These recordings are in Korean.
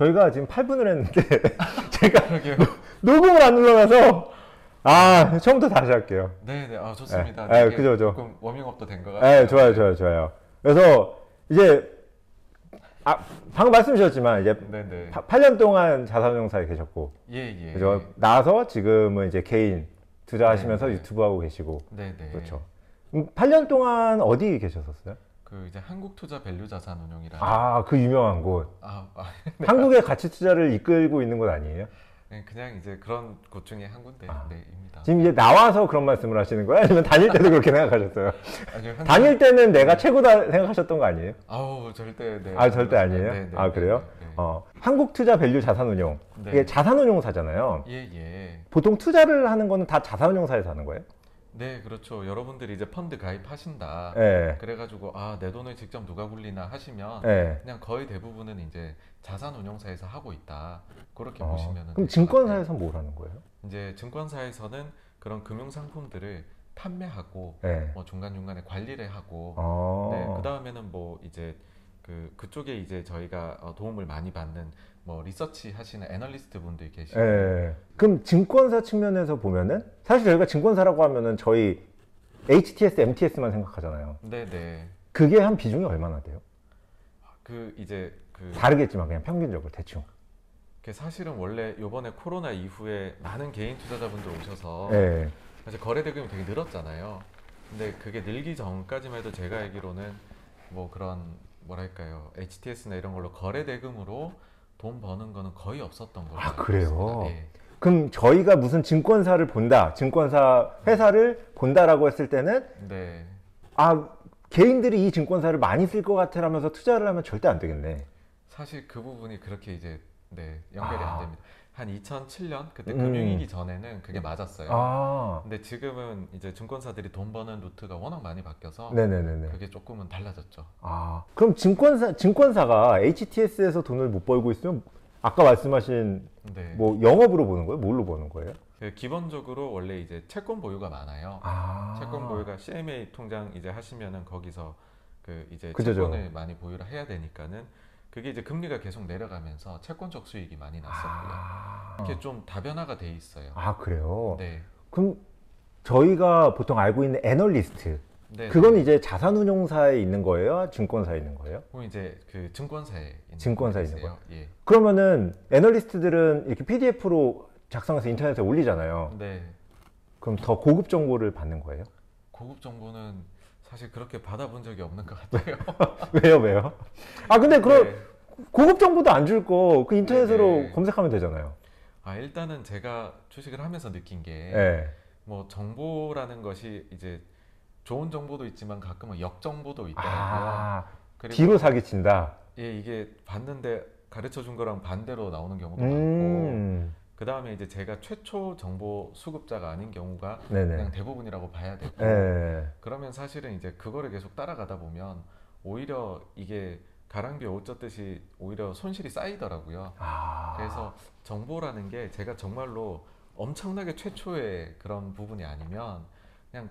저희가 지금 8분을 했는데 제가. 녹음을 안 눌러놔서 아 처음부터 다시 할게요. 네네. 아 좋습니다. 네, 그죠, 그죠. 조금 워밍업도 된 것 같아요. 네, 좋아요, 좋아요, 좋아요. 그래서 이제 아 방금 말씀 주셨지만 이제 네네. 8년 동안 자산운용사에 계셨고 예 예. 그죠? 나서 지금은 이제 개인 투자하시면서 네, 네. 유튜브 하고 계시고 네네. 그렇죠. 음, 8년 동안 어디 계셨었어요? 그 이제 한국투자 밸류자산운용이라. 아, 그 유명한 곳. 아, 아, 한국의 가치 투자를 이끌고 있는 곳 아니에요? 네, 그냥 이제 그런 곳 중에 한 군데 아. 네입니다. 지금 이제 나와서 그런 말씀을 하시는 거예요? 아니면 다닐 때도 그렇게 생각하셨어요? 아니요, 다닐 때는 내가 최고다 생각하셨던 거 아니에요? 아우 절대 네. 아, 절대 아니에요? 네, 네, 아, 네, 그래요? 네, 네. 어, 한국 투자 밸류 자산운용. 네. 이게 자산운용사잖아요. 예 예. 보통 투자를 하는 거는 다 자산운용사에서 하는 거예요? 네 그렇죠. 여러분들이 이제 펀드 가입하신다. 예. 그래가지고 아 내 돈을 직접 누가 굴리나 하시면 예. 그냥 거의 대부분은 이제 자산운용사에서 하고 있다. 그렇게 어, 보시면은 그럼 증권사에서 뭘 하는 거예요? 이제 증권사에서는 그런 금융 상품들을 판매하고 예. 뭐 중간 중간에 관리를 하고 어. 네, 그 다음에는 뭐 이제 그 그쪽에 이제 저희가 어, 도움을 많이 받는 뭐 리서치 하시는 애널리스트 분들이 계시고 예. 그럼 증권사 측면에서 보면은 사실 저희가 증권사라고 하면은 저희 HTS, MTS만 생각하잖아요. 네네 그게 한 비중이 얼마나 돼요? 그 이제 그 다르겠지만 그냥 평균적으로 대충. 그 사실은 원래 요번에 코로나 이후에 많은 개인 투자자분들 오셔서 예. 사실 거래 대금이 되게 늘었잖아요. 근데 그게 늘기 전까지만 해도 제가 알기로는 뭐 그런 뭐랄까요 HTS나 이런 걸로 거래 대금으로 돈 버는 거는 거의 없었던 걸로 아, 그래요? 예. 그럼 저희가 무슨 증권사를 본다, 증권사 회사를 본다라고 했을 때는 네. 아 개인들이 이 증권사를 많이 쓸 것 같아라면서 투자를 하면 절대 안 되겠네. 사실 그 부분이 그렇게 이제 네 연결이 아. 안 됩니다. 한 2007년 그때 음. 금융위기 전에는 그게 맞았어요. 아, 근데 지금은 이제 증권사들이 돈 버는 루트가 워낙 많이 바뀌어서 네네네네. 그게 조금은 달라졌죠. 아, 그럼 증권사 증권사가 HTS에서 돈을 못 벌고 있으면 아까 말씀하신 네. 뭐 영업으로 보는 거예요? 뭘로 보는 거예요? 그 기본적으로 원래 이제 채권 보유가 많아요. 아, 채권 보유가 CMA 통장 이제 하시면은 거기서 그 이제 죠. 채권을 많이 보유를 해야 되니까는 그게 이제 금리가 계속 내려가면서 채권적 수익이 많이 났었고요. 아, 이렇게 좀 다변화가 돼 있어요. 아 그래요? 네. 그럼 저희가 보통 알고 있는 애널리스트 네. 그건 이제 자산운용사에 있는 거예요? 증권사에 있는 거예요? 그럼 이제 그 증권사에 있는 증권사에 있는 분들이세요. 예. 그러면은 애널리스트들은 이렇게 PDF로 작성해서 인터넷에 올리잖아요. 네. 그럼 더 고급 정보를 받는 거예요? 고급 정보는 사실 그렇게 받아본 적이 없는 것 같아요. 왜요, 왜요? 아 근데 그럼 네. 고급 정보도 안 줄 거 그 인터넷으로 네네. 검색하면 되잖아요. 아 일단은 제가 주식을 하면서 느낀 게 예. 뭐 정보라는 것이 이제 좋은 정보도 있지만 가끔은 역정보도 있더라고요. 아, 뒤로 사기친다. 예 이게 봤는데 가르쳐 준 거랑 반대로 나오는 경우도 많고 음, 그 다음에 이제 제가 최초 정보 수급자가 아닌 경우가 네네. 그냥 대부분이라고 봐야 되고 예. 그러면 사실은 이제 그거를 계속 따라가다 보면 오히려 이게 가랑비에 옷 젖듯이 오히려 손실이 쌓이더라고요. 아, 그래서 정보라는 게 제가 정말로 엄청나게 최초의 그런 부분이 아니면 그냥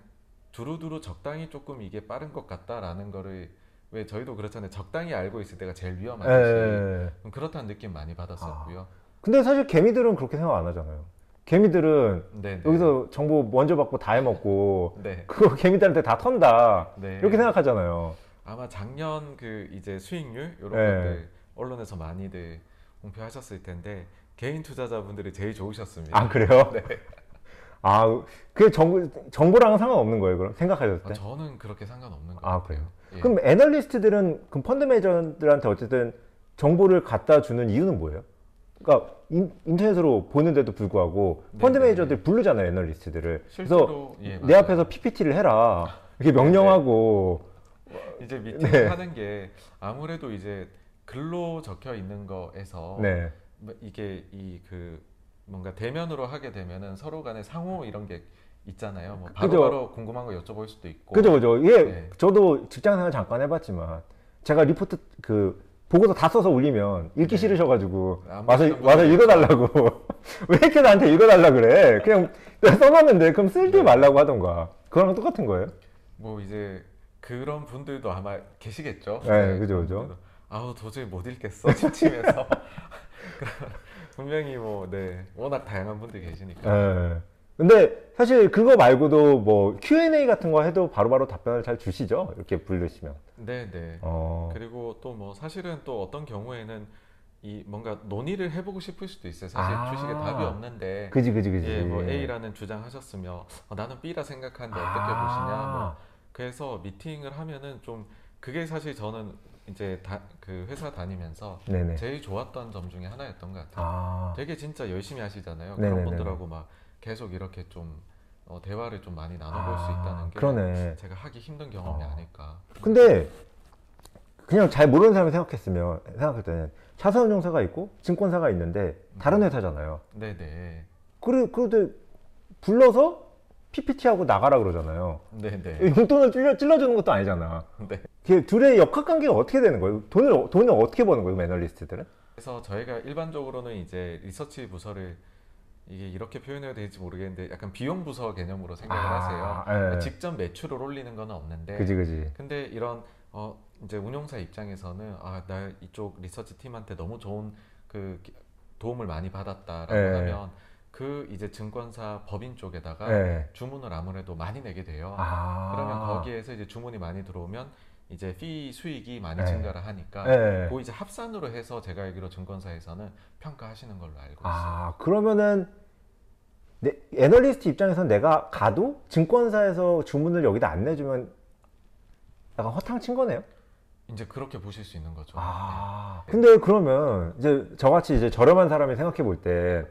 두루두루 적당히 조금 이게 빠른 것 같다라는 거를 왜 저희도 그렇잖아요. 적당히 알고 있을 때가 제일 위험하듯이 그렇다는 느낌 많이 받았었고요. 근데 사실 개미들은 그렇게 생각 안 하잖아요. 개미들은 네, 네. 여기서 정보 먼저 받고 다 해먹고 네, 그거 개미들한테 다 턴다 네. 이렇게 생각하잖아요. 아마 작년 그 이제 수익률 이런 네. 것들 언론에서 많이들 공표하셨을 텐데 개인 투자자분들이 제일 좋으셨습니다. 아 그래요? 네. 아, 그 정보 정보랑은 상관없는 거예요, 그럼 생각하셨을 아, 때? 저는 그렇게 상관없는 것 아. 그래요? 예. 그럼 애널리스트들은 그럼 펀드 매니저들한테 어쨌든 정보를 갖다 주는 이유는 뭐예요? 그러니까 인, 인터넷으로 보는데도 불구하고 펀드 네네. 매니저들 부르잖아요, 애널리스트들을. 그래서 실제로 예, 내 맞아요. 네, 앞에서 PPT를 해라. 이렇게 명령하고 이제 미팅을 네. 하는 게 아무래도 이제 글로 적혀 있는 거에서 네. 뭐 이게 이 그 뭔가 대면으로 하게 되면은 서로 간에 상호 이런 게 있잖아요. 뭐 그죠. 바로바로 궁금한 거 여쭤볼 수도 있고. 그죠, 그죠. 이게 네. 저도 직장 생활 잠깐 해봤지만 제가 리포트 그 보고서 다 써서 올리면 읽기 네. 싫으셔가지고 안 와서 와서 읽어달라고 왜 이렇게 나한테 읽어달라 그래? 그냥 내가 써놨는데 그럼 쓸지 네. 말라고 하던가 그거랑 똑같은 거예요? 뭐 이제 그런 분들도 아마 계시겠죠. 네, 그죠, 그런 그죠. 분들도. 아우 도저히 못 읽겠어 침침해서. 분명히 뭐 네 워낙 다양한 분들이 계시니까 예. 근데 사실 그거 말고도 뭐 Q&A 같은 거 해도 바로바로 답변을 잘 주시죠? 이렇게 부르시면. 네 네 어. 그리고 또 뭐 사실은 또 어떤 경우에는 이 뭔가 논의를 해보고 싶을 수도 있어요 사실 아. 주식에 답이 없는데 그지 그지 그지. 예, 뭐 A라는 주장하셨으며 어, 나는 B라 생각하는데 어떻게 보시냐 뭐 그래서 미팅을 하면은 좀 그게 사실 저는 이제 다, 그 회사 다니면서 네네. 제일 좋았던 점 중에 하나였던 것 같아요. 아. 되게 진짜 열심히 하시잖아요. 네네네. 그런 분들하고 막 계속 이렇게 좀 어, 대화를 좀 많이 나눠볼 수 아, 있다는 게 그러네. 제가 하기 힘든 경험이 어. 아닐까. 근데 그냥 잘 모르는 사람이 생각했으면 생각할 때는 자산운용사가 있고 증권사가 있는데 다른 회사잖아요. 네네. 그래 그런데 불러서 PPT하고 나가라 그러잖아요. 네네. 용돈을 찔러, 찔러주는 것도 아니잖아. 네. 그 둘의 역학관계가 어떻게 되는 거예요? 돈을 돈을 어떻게 버는 거예요, 매널리스트들은? 그래서 저희가 일반적으로는 이제 리서치 부서를 이게 이렇게 표현해야 될지 모르겠는데 약간 비용 부서 개념으로 생각을 하세요. 아, 예. 직접 매출을 올리는 건 없는데 그지 그지. 근데 이런 어 이제 운용사 입장에서는 아 나 이쪽 리서치 팀한테 너무 좋은 그 기- 도움을 많이 받았다라고 예. 하면 그 이제 증권사 법인 쪽에다가 예. 주문을 아무래도 많이 내게 돼요. 아. 그러면 거기에서 이제 주문이 많이 들어오면 이제 피 수익이 많이 예. 증가를 하니까 예. 그 이제 합산으로 해서 제가 알기로 증권사에서는 평가하시는 걸로 알고 있어요. 아 그러면은 내, 애널리스트 입장에서 내가 가도 증권사에서 주문을 여기다 안 내주면 약간 허탕 친 거네요. 이제 그렇게 보실 수 있는 거죠. 아 근데 그러면 이제 저같이 이제 저렴한 사람이 생각해 볼때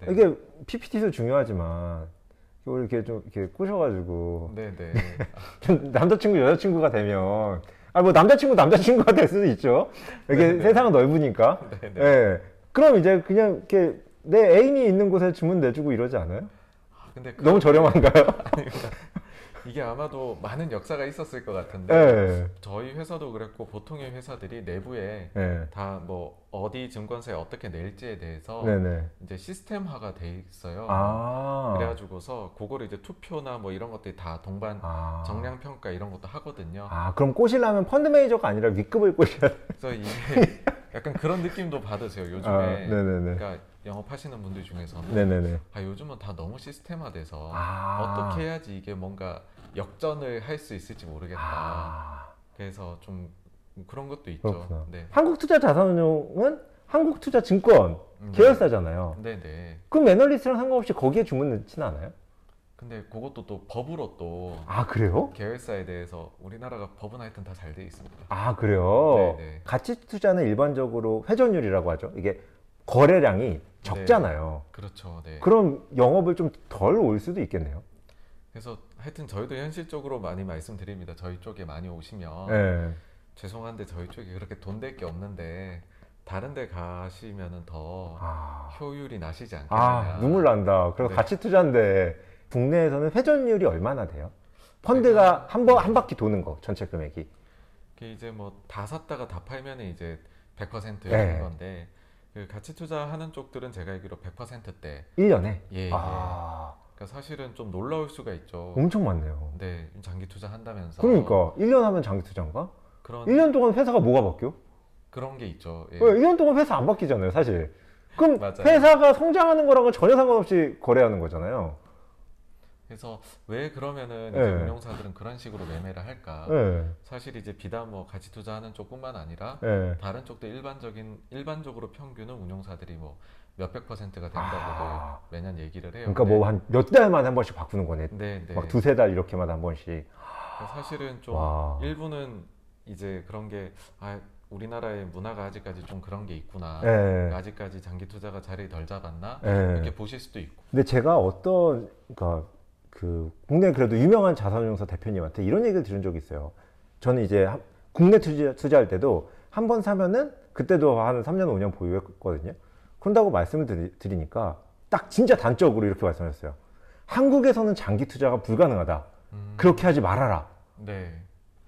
네. 네. 이게 PPT도 중요하지만 이걸 이렇게 좀 이렇게 꼬셔가지고 네, 네. 좀 남자친구 여자친구가 되면 아 뭐 남자친구 남자친구가 될 수도 있죠. 이게 네. 세상은 넓으니까. 네, 네. 예. 그럼 이제 그냥 이렇게 내 애인이 있는 곳에 주문 내주고 이러지 않아요? 아, 근데 그- 너무 저렴한가요? 이게 아마도 많은 역사가 있었을 것 같은데 예. 저희 회사도 그랬고 보통의 회사들이 내부에 예. 다뭐 어디 증권사에 어떻게 낼지에 대해서 네네. 이제 시스템화가 돼 있어요. 아. 그래가지고서 그거를 이제 투표나 뭐 이런 것들이 다 동반 아. 정량 평가 이런 것도 하거든요. 아, 그럼 꼬시려면 펀드 매니저가 아니라 윗급을 꼬셔야 돼. 그래서 이게 약간 그런 느낌도 받으세요. 요즘에 아, 네네네. 그러니까 영업하시는 분들 중에서는 네네네. 아 요즘은 다 너무 시스템화돼서 아. 어떻게 해야지 이게 뭔가 역전을 할 수 있을지 모르겠다. 아. 그래서 좀 그런 것도 있죠. 그렇구나. 네. 한국투자자산운용은 한국투자증권 음, 계열사잖아요. 네네. 그럼 애널리스트랑 상관없이 거기에 주문 넣진 않아요? 근데 그것도 또 법으로 또 아, 그래요? 계열사에 대해서 우리나라가 법은 하여튼 다 잘 돼 있습니다. 아, 그래요? 네네. 가치 투자는 일반적으로 회전율이라고 하죠. 이게 거래량이 적잖아요. 그렇죠. 네. 그럼 영업을 좀 덜 올 수도 있겠네요. 그래서 하여튼 저희도 현실적으로 많이 말씀드립니다. 저희 쪽에 많이 오시면 네. 죄송한데 저희 쪽에 그렇게 돈 될 게 없는데 다른 데 가시면은 더 아, 효율이 나시지 않겠느냐. 아, 눈물 난다. 그리고 네. 가치 투자인데 국내에서는 회전율이 얼마나 돼요? 펀드가 한 번한 바퀴 도는 거 전체 금액이. 그게 이제 뭐 다 샀다가 다 팔면은 이제 100%인 네. 건데 그 가치 투자하는 쪽들은 제가 알기로 100%대. 1년에. 예, 예. 아, 그러니까 사실은 좀 놀라울 수가 있죠. 엄청 많네요. 네, 장기 투자 한다면서. 그러니까 1년 하면 장기 투자인가? 그런 1년 동안 회사가 뭐가 바뀌어? 그런 게 있죠. 예. 왜 1년 동안 회사 안 바뀌잖아요, 사실. 그럼. 회사가 성장하는 거랑은 전혀 상관없이 거래하는 거잖아요. 그래서 왜 그러면은 네. 이제 운용사들은 그런 식으로 매매를 할까? 예. 사실 이제 비단 뭐 가치 투자하는 쪽뿐만 아니라 예. 다른 쪽도 일반적인 일반적으로 평균은 운용사들이 뭐 몇백 퍼센트가 된다고도 아. 매년 얘기를 해요. 그러니까 뭐 한 몇 달만에 한 번씩 바꾸는 거네. 네, 네. 막 두세 달 이렇게마다 한 번씩. 사실은 좀 와. 일부는 이제 그런 게 아, 우리나라의 문화가 아직까지 좀 그런 게 있구나. 예. 아직까지 장기 투자가 자리 덜 잡았나? 예. 이렇게 보실 수도 있고. 근데 제가 어떤 그러니까 그 국내 그래도 유명한 자산운용사 대표님한테 이런 얘기를 들은 적이 있어요. 저는 이제 한- 국내 투자, 투자할 때도 한 번 사면은 그때도 한 3년 5년 보유했거든요. 그런다고 말씀을 드리, 드리니까 딱 진짜 단적으로 이렇게 말씀하셨어요. 한국에서는 장기 투자가 불가능하다. 음, 그렇게 하지 말아라. 네.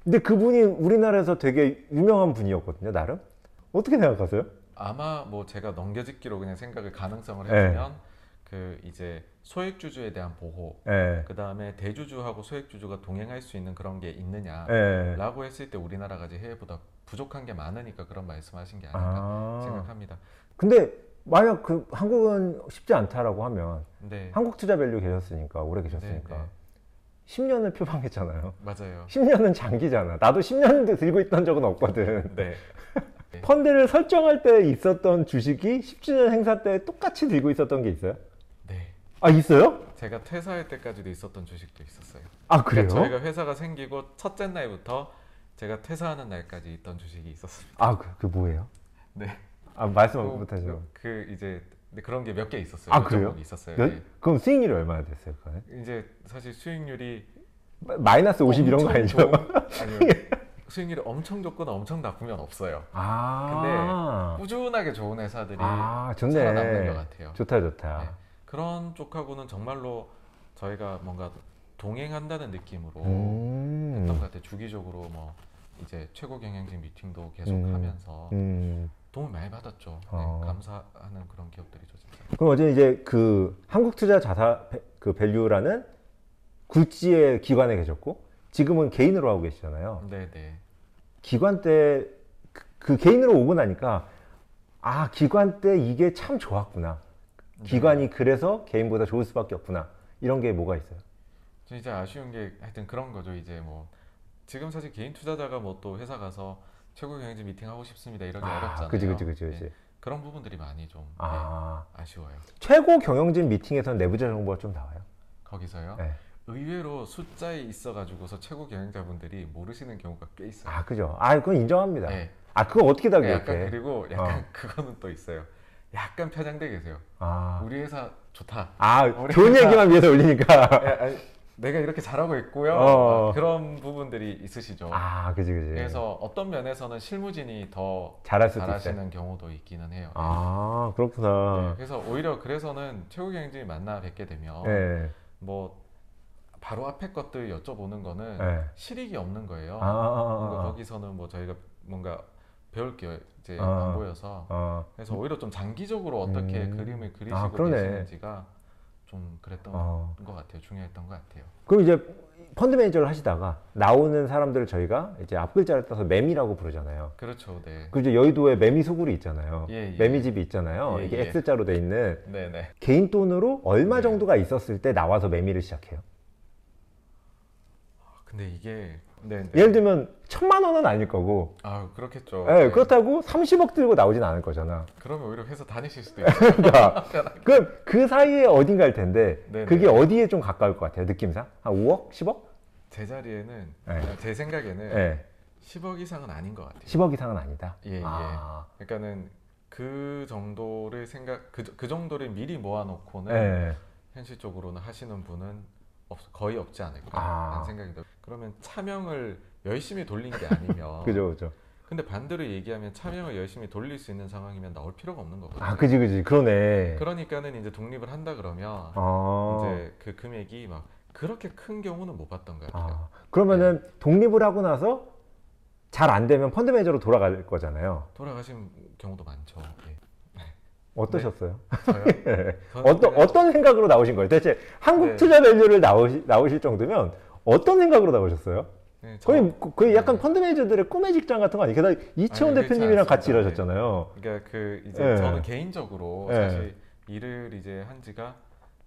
근데 그분이 우리나라에서 되게 유명한 분이었거든요, 나름. 어떻게 생각하세요? 아마 뭐 제가 넘겨짓기로 그냥 생각을 가능성을 네. 해보면 그 이제 소액주주에 대한 보호 예. 그 다음에 대주주하고 소액주주가 동행할 수 있는 그런 게 있느냐 예. 라고 했을 때 우리나라가 이제 해외보다 부족한 게 많으니까 그런 말씀하신 게 아닐까 아. 생각합니다 근데 만약 그 한국은 쉽지 않다라고 하면 네. 한국 투자밸류 계셨으니까 오래 계셨으니까 네, 네. 10년을 표방했잖아요. 맞아요. 10년은 10년은 장기잖아. 나도 10년 들고 있던 적은 없거든. 네. 펀드를 설정할 때 있었던 주식이 10주년 행사 때 똑같이 들고 있었던 게 있어요? 네. 아 있어요? 제가 퇴사할 때까지도 있었던 주식도 있었어요. 아 그래요? 그러니까 저희가 회사가 생기고 첫째 날부터 제가 퇴사하는 날까지 있던 주식이 있었습니다. 아 그, 그 뭐예요? 네. 아 말씀 또 못하죠. 그 이제 네, 그런 게 몇 개 있었어요. 아, 몇 그래요? 있었어요. 몇- 네. 그럼 수익률이 얼마나 됐어요? 그거는? 이제 사실 수익률이 마- 마이너스 50 이런 거 아니죠? 좋은- 아니요. 수익률이 엄청 좋거나 엄청 나쁘면 없어요. 아, 꾸준하게 좋은 회사들이 아 살아남는 것 좋네. 같아요. 좋다 좋다. 네. 그런 쪽하고는 정말로 저희가 뭔가 동행한다는 느낌으로 음, 했던 것 같아요. 주기적으로 뭐 이제 최고 경영진 미팅도 계속 음. 하면서 음. 도움을 많이 받았죠. 네, 어. 감사하는 그런 기업들이죠, 진짜. 그럼 어제 이제 그 한국투자 자사 배- 그 밸류라는 굴지의 기관에 계셨고 지금은 개인으로 하고 계시잖아요. 네, 네. 기관 때그 개인으로 오고 나니까 아 기관 때 이게 참 좋았구나. 기관이 그래서 개인보다 좋을 수밖에 없구나. 이런 게 뭐가 있어요? 저 이제 아쉬운 게 하여튼 그런 거죠. 이제 뭐 지금 사실 개인 투자자가 뭐 또 회사 가서 최고 경영진 미팅 하고 싶습니다 이런 게 어렵잖아요. 그지 그지 그지 그지. 네, 그런 부분들이 많이 좀 네, 아 아쉬워요. 최고 경영진 미팅에서 내부자 정보가 좀 나와요. 거기서요. 네. 의외로 숫자에 있어가지고서 최고 경영자분들이 모르시는 경우가 꽤 있어요. 아 그죠. 아 그건 인정합니다. 네. 아 그거 어떻게 다 네, 약간 기억해? 그리고 약간 어. 그거는 또 있어요. 약간 편향돼 계세요. 아, 우리 회사 좋다. 아 우리 좋은 회사- 얘기만 위해서 올리니까. 야, 아니, 내가 이렇게 잘하고 있고요. 어. 막 그런 부분들이 있으시죠. 아 그지 그지. 그래서 어떤 면에서는 실무진이 더 잘할 수도 있어요. 잘하시는 경우도 있기는 해요. 아 네, 그렇구나. 그래서 오히려 그래서는 최고 경영진이 만나 뵙게 되면 네. 뭐 바로 앞에 것들 여쭤보는 거는 네. 실익이 없는 거예요. 아, 아, 뭔가 아, 아. 거기서는 뭐 저희가 뭔가 배울 게 이제 아. 안 보여서 어, 그래서 오히려 좀 장기적으로 어떻게 음. 그림을 그리시고 아, 그러네. 계시는지가 좀 그랬던 어. 것 같아요. 중요했던 것 같아요. 그럼 이제 펀드 매니저를 하시다가 나오는 사람들을 저희가 이제 앞글자를 따서 매미라고 부르잖아요. 그렇죠, 네. 그 이제 여의도에 매미 소굴이 있잖아요. 예, 예. 매미집이 있잖아요. 예, 이게 예. X자로 돼 있는 네, 네. 개인 돈으로 얼마 네. 정도가 있었을 때 나와서 매미를 시작해요. 근데 이게 네, 네. 예를 들면 천만 원은 아닐 거고, 아 그렇겠죠. 예, 네. 그렇다고 30억 들고 나오진 않을 거잖아. 그러면 오히려 회사 다니실 수도 있어요. 그러니까 그, 그 사이에 어딘가일 텐데 네, 그게 네. 어디에 좀 가까울 것 같아요 느낌상 한 5억 10억 제 자리에는 네. 제 생각에는 예 10억 이상은 아닌 것 같아요. 10억 이상은 아니다 예, 예. 아, 그러니까는 그 정도를 생각 그, 그 정도를 미리 모아놓고는 예. 현실적으로는 하시는 분은 없, 거의 없지 않을까 아. 라는 생각이 들어요. 그러면 차명을 열심히 돌린 게 아니면 그죠 그죠 근데 반대로 얘기하면 차명을 열심히 돌릴 수 있는 상황이면 나올 필요가 없는 거거든요. 아 그지 그지 그러네 그러니까는 이제 독립을 한다 그러면 아, 이제 그 금액이 막 그렇게 큰 경우는 못 봤던 것 같아요. 아, 그러면은 독립을 하고 나서 잘 안 되면 펀드 매니저로 돌아갈 거잖아요 돌아가신 경우도 많죠. 예. 어떠셨어요? 저요? 예. 어떤 어떤 생각으로 나오신 거예요? 대체 한국 네. 투자 밸류를 나오시, 나오실 정도면 어떤 생각으로 나오셨어요? 네, 저- 거의 거의 약간 네. 펀드 매니저들의 꿈의 직장 같은 거 아니에요? 게다가 이채원 아니, 대표님이랑 같이. 일하셨잖아요. 그러니까 그 이제 예. 저는 개인적으로 예. 사실 일을 이제 한 지가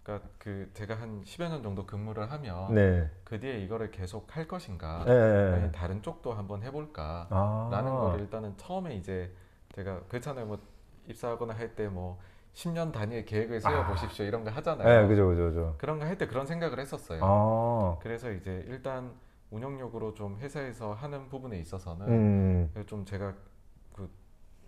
그러니까 그 제가 한 10여 년 정도 근무를 하면 네. 그 뒤에 이거를 계속 할 것인가 예, 예. 아니면 다른 쪽도 한번 해볼까 아. 라는 거를 일단은 처음에 이제 제가 그렇잖아요 뭐 입사하거나 할 때 뭐 10년 단위의 계획을 세워 보십시오 이런 거 하잖아요 예, 그죠, 그죠, 그죠. 그런 거 할 때 그런 생각을 했었어요 아. 그래서 이제 일단 운영력으로 좀 회사에서 하는 부분에 있어서는 음. 좀 제가 그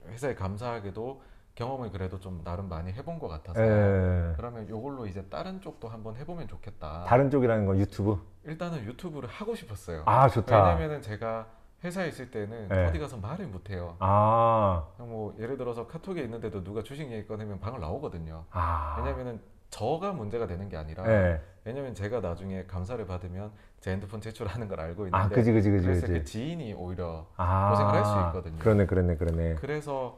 회사에 감사하게도 경험을 그래도 좀 나름 많이 해본 것 같아서 예. 그러면 이걸로 이제 다른 쪽도 한번 해보면 좋겠다. 다른 쪽이라는 건 유튜브. 일단은 유튜브를 하고 싶었어요. 아, 좋다. 왜냐면은 제가 회사에 있을 때는 네. 어디 가서 말을 못 해요. 아. 그냥 뭐 예를 들어서 카톡에 있는데도 누가 주식 얘기 꺼내면 방을 나오거든요. 아. 왜냐면은 저가 문제가 되는 게 아니라 예. 왜냐면 제가 나중에 감사를 받으면 제 핸드폰 제출하는 걸 알고 있는데 아, 그지, 그지, 그지, 그래서 그 그지. 지인이 오히려 아. 고생을 할 수 있거든요. 그러네, 그러네, 그러네. 그래서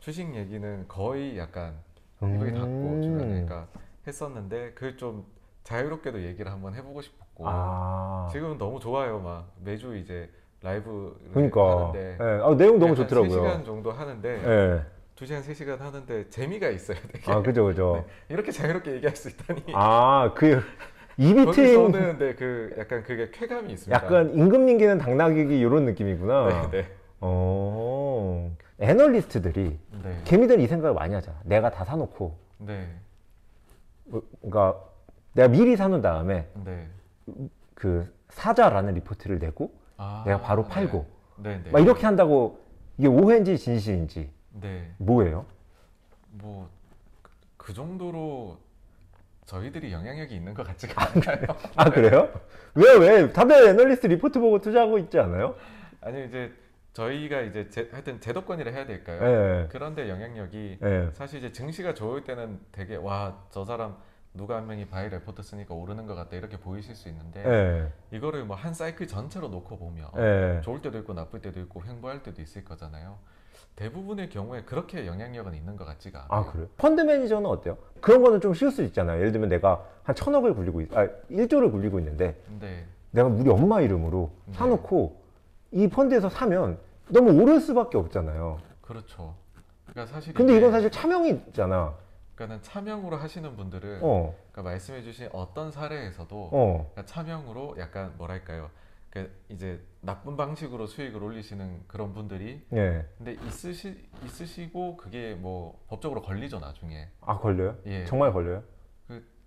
주식 얘기는 거의 약간 음. 이거에 닫고 주변에 그러니까 했었는데 그걸 좀 자유롭게도 얘기를 한번 해보고 싶었고 아. 지금은 너무 좋아요 막 매주 이제 라이브를 그러니까. 하는데 예. 아, 내용 너무 약간 좋더라고요. 3시간 정도 하는데 예. 2시간, 3시간 하는데 재미가 있어요. 되게. 아 그죠 그죠. 네. 이렇게 자유롭게 얘기할 수 있다니. 아그 입이 거기서 트인 오는 네, 그 약간 그게 쾌감이 있습니다. 약간 임금님기는 당나귀기 이런 느낌이구나. 네, 네. 어 애널리스트들이 네. 개미들 이 생각을 많이 하잖아. 내가 다 사놓고 네. 어, 그러니까 내가 미리 사놓은 다음에 네. 그 사자라는 리포트를 내고 아, 내가 바로 네. 팔고 네, 네. 막 이렇게 한다고 이게 오해인지 진실인지 네. 뭐예요? 뭐 그 정도로 저희들이 영향력이 있는 것 같지가 않아요. 아 그래요? 왜 왜? 다들 애널리스트 리포트 보고 투자하고 있지 않아요? 아니 이제 저희가 이제 제, 하여튼 제도권이라 해야 될까요? 예. 그런데 영향력이 예. 사실 이제 증시가 좋을 때는 되게 와 저 사람 누가 한 명이 buy report 쓰니까 오르는 것 같다 이렇게 보이실 수 있는데 예. 이거를 뭐 한 사이클 전체로 놓고 보면 예. 좋을 때도 있고 나쁠 때도 있고 횡보할 때도 있을 거잖아요. 대부분의 경우에 그렇게 영향력은 있는 것 같지가 않아요. 아 그래요? 펀드 매니저는 어때요? 그런 거는 좀 쉬울 수 있잖아요. 예를 들면 내가 한 천억을 굴리고 있, 아 1조를 굴리고 있는데 근데 내가 우리 엄마 이름으로 네. 사놓고 이 펀드에서 사면 너무 오를 수밖에 없잖아요. 그렇죠. 그러니까 사실 근데 이건 사실 차명이잖아. 그러니까는 차명으로 하시는 분들은 어, 그러니까 말씀해주신 어떤 사례에서도 어, 그러니까 차명으로 약간 뭐랄까요? 그 이제 나쁜 방식으로 수익을 올리시는 그런 분들이 예. 근데 있으시 있으시고 그게 뭐 법적으로 걸리죠 나중에. 아 걸려요? 예. 정말 걸려요?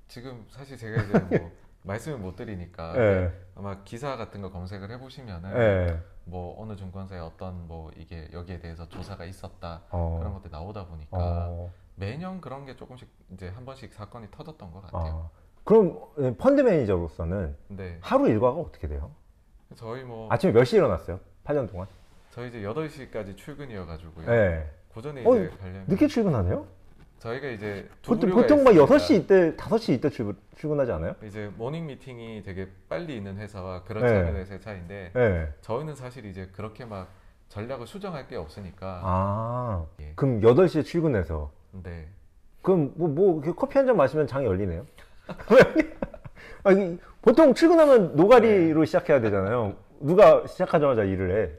지금 사실 제가 이제 뭐 말씀을 못 드리니까 예. 아마 기사 같은 거 검색을 해보시면은 예. 뭐 어느 증권사에 어떤 뭐 이게 여기에 대해서 조사가 있었다 어. 그런 것들 나오다 보니까 어. 매년 그런 게 조금씩 이제 한 번씩 사건이 터졌던 것 같아요. 아. 그럼 예, 펀드 매니저로서는 근데 하루 일과가 어떻게 돼요? 저희 뭐 아침에 몇 시에 일어났어요? 8년 동안? 저희 이제 8시까지 출근이어가지고요. 예. 그 전에 어, 이제 가려면 늦게 출근하네요? 저희가 이제 두 보통, 보통 막 있습니다. 6시 이때, 5시 이때 출근, 출근하지 않아요? 이제 morning meeting이 되게 빨리 있는 회사와 그렇지 네. 않은 회사의 차이인데 예. 저희는 사실 이제 그렇게 막 전략을 수정할 게 없으니까 아. 예. 그럼 8시에 출근해서 네. 그럼 뭐, 뭐 커피 한 잔 마시면 장이 열리네요? 아니, 보통 출근하면 노가리로 시작해야 되잖아요. 누가 시작하자마자 일을 해.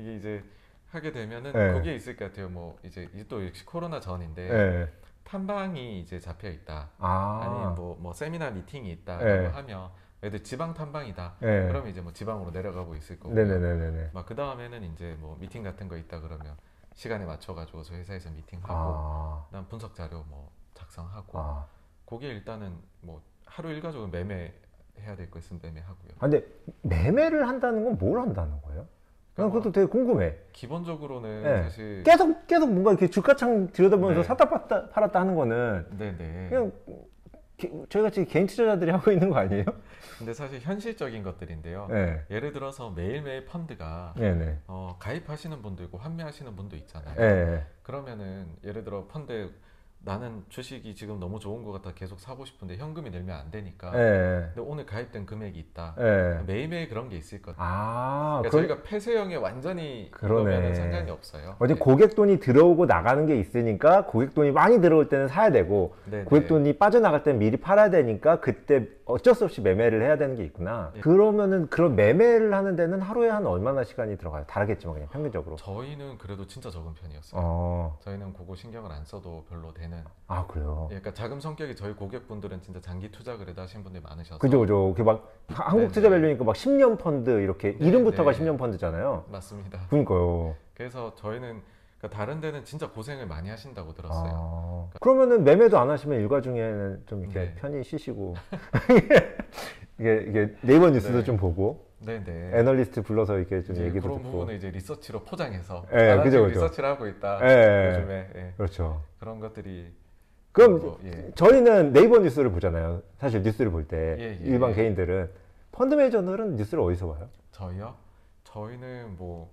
이게 이제 하게 되면은 네. 거기에 있을 것 같아요. 뭐 이제 또 역시 코로나 전인데 예. 탐방이 이제 잡혀 있다. 아. 아니면 뭐, 뭐 세미나 미팅이 있다 네. 하면 애들 지방 탐방이다. 예. 그러면 이제 뭐 지방으로 내려가고 있을 거고. 네네네네네. 막그 다음에는 이제 뭐 미팅 같은 거 있다 그러면 시간에 맞춰가지고 저희 회사에서 미팅하고 아. 그다음 분석 자료 뭐 작성하고 아. 그게 일단은 뭐 하루 일과적으로 매매 해야 될 거 있으면 매매하고요. 아, 근데 매매를 한다는 건 뭘 한다는 거예요? 난 그것도 되게 궁금해. 기본적으로는 네. 사실 계속 계속 뭔가 이렇게 주가창 들여다보면서 네. 샀다 팔았다, 팔았다 하는 거는 네네. 그냥 개- 저희 같이 개인 투자자들이 하고 있는 거 아니에요? 근데 사실 현실적인 것들인데요. 네. 예를 들어서 매일매일 펀드가 네네. 어, 가입하시는 분도 있고 환매하시는 분도 있잖아요. 네. 그러면은 예를 들어 펀드 나는 주식이 지금 너무 좋은 것 같아 계속 사고 싶은데 현금이 늘면 안 되니까. 네. 근데 오늘 가입된 금액이 있다. 네. 매일매일 그런 게 있을 거예요. 아, 그러니까 그, 저희가 폐쇄형에 완전히. 그러면 상관이 없어요. 어제 네. 고객 돈이 들어오고 나가는 게 있으니까 고객 돈이 많이 들어올 때는 사야 되고 네, 고객 네. 돈이 빠져나갈 때는 미리 팔아야 되니까 그때 어쩔 수 없이 매매를 해야 되는 게 있구나. 예. 그러면은 그런 매매를 하는 데는 하루에 한 얼마나 시간이 들어가요? 다르겠지만 그냥 평균적으로. 저희는 그래도 진짜 적은 편이었어요. 어, 저희는 그거 신경을 안 써도 별로 되는. 아 그래요. 예, 그러니까 자금 성격이 저희 고객분들은 진짜 장기 투자 그래도 하신 분들이 많으셔서. 그죠, 그죠. 이렇게 막 하- 한국 네네. 투자 밸류니까 막 10년 펀드 이렇게 네, 이름부터가 네. 10년 펀드잖아요. 맞습니다. 그러니까요. 그래서 저희는 그러니까 다른 데는 진짜 고생을 많이 하신다고 들었어요. 아, 그러면은 매매도 안 하시면 일과 중에는 좀 이렇게 네. 편히 쉬시고 이게 이게 네이버 뉴스도 네. 좀 보고 네네. 애널리스트 불러서 이렇게 좀 얘기도 그런 듣고. 부분을 이제 리서치로 포장해서 예, 나는 그죠, 그죠. 리서치를 하고 있다. 예, 요즘에 예. 그렇죠. 그런 것들이 그럼 뭐, 예. 저희는 네이버 뉴스를 보잖아요. 사실 뉴스를 볼때 예, 예. 일반 개인들은 펀드 매니저들은 뉴스를 어디서 봐요? 저희요? 저희는 뭐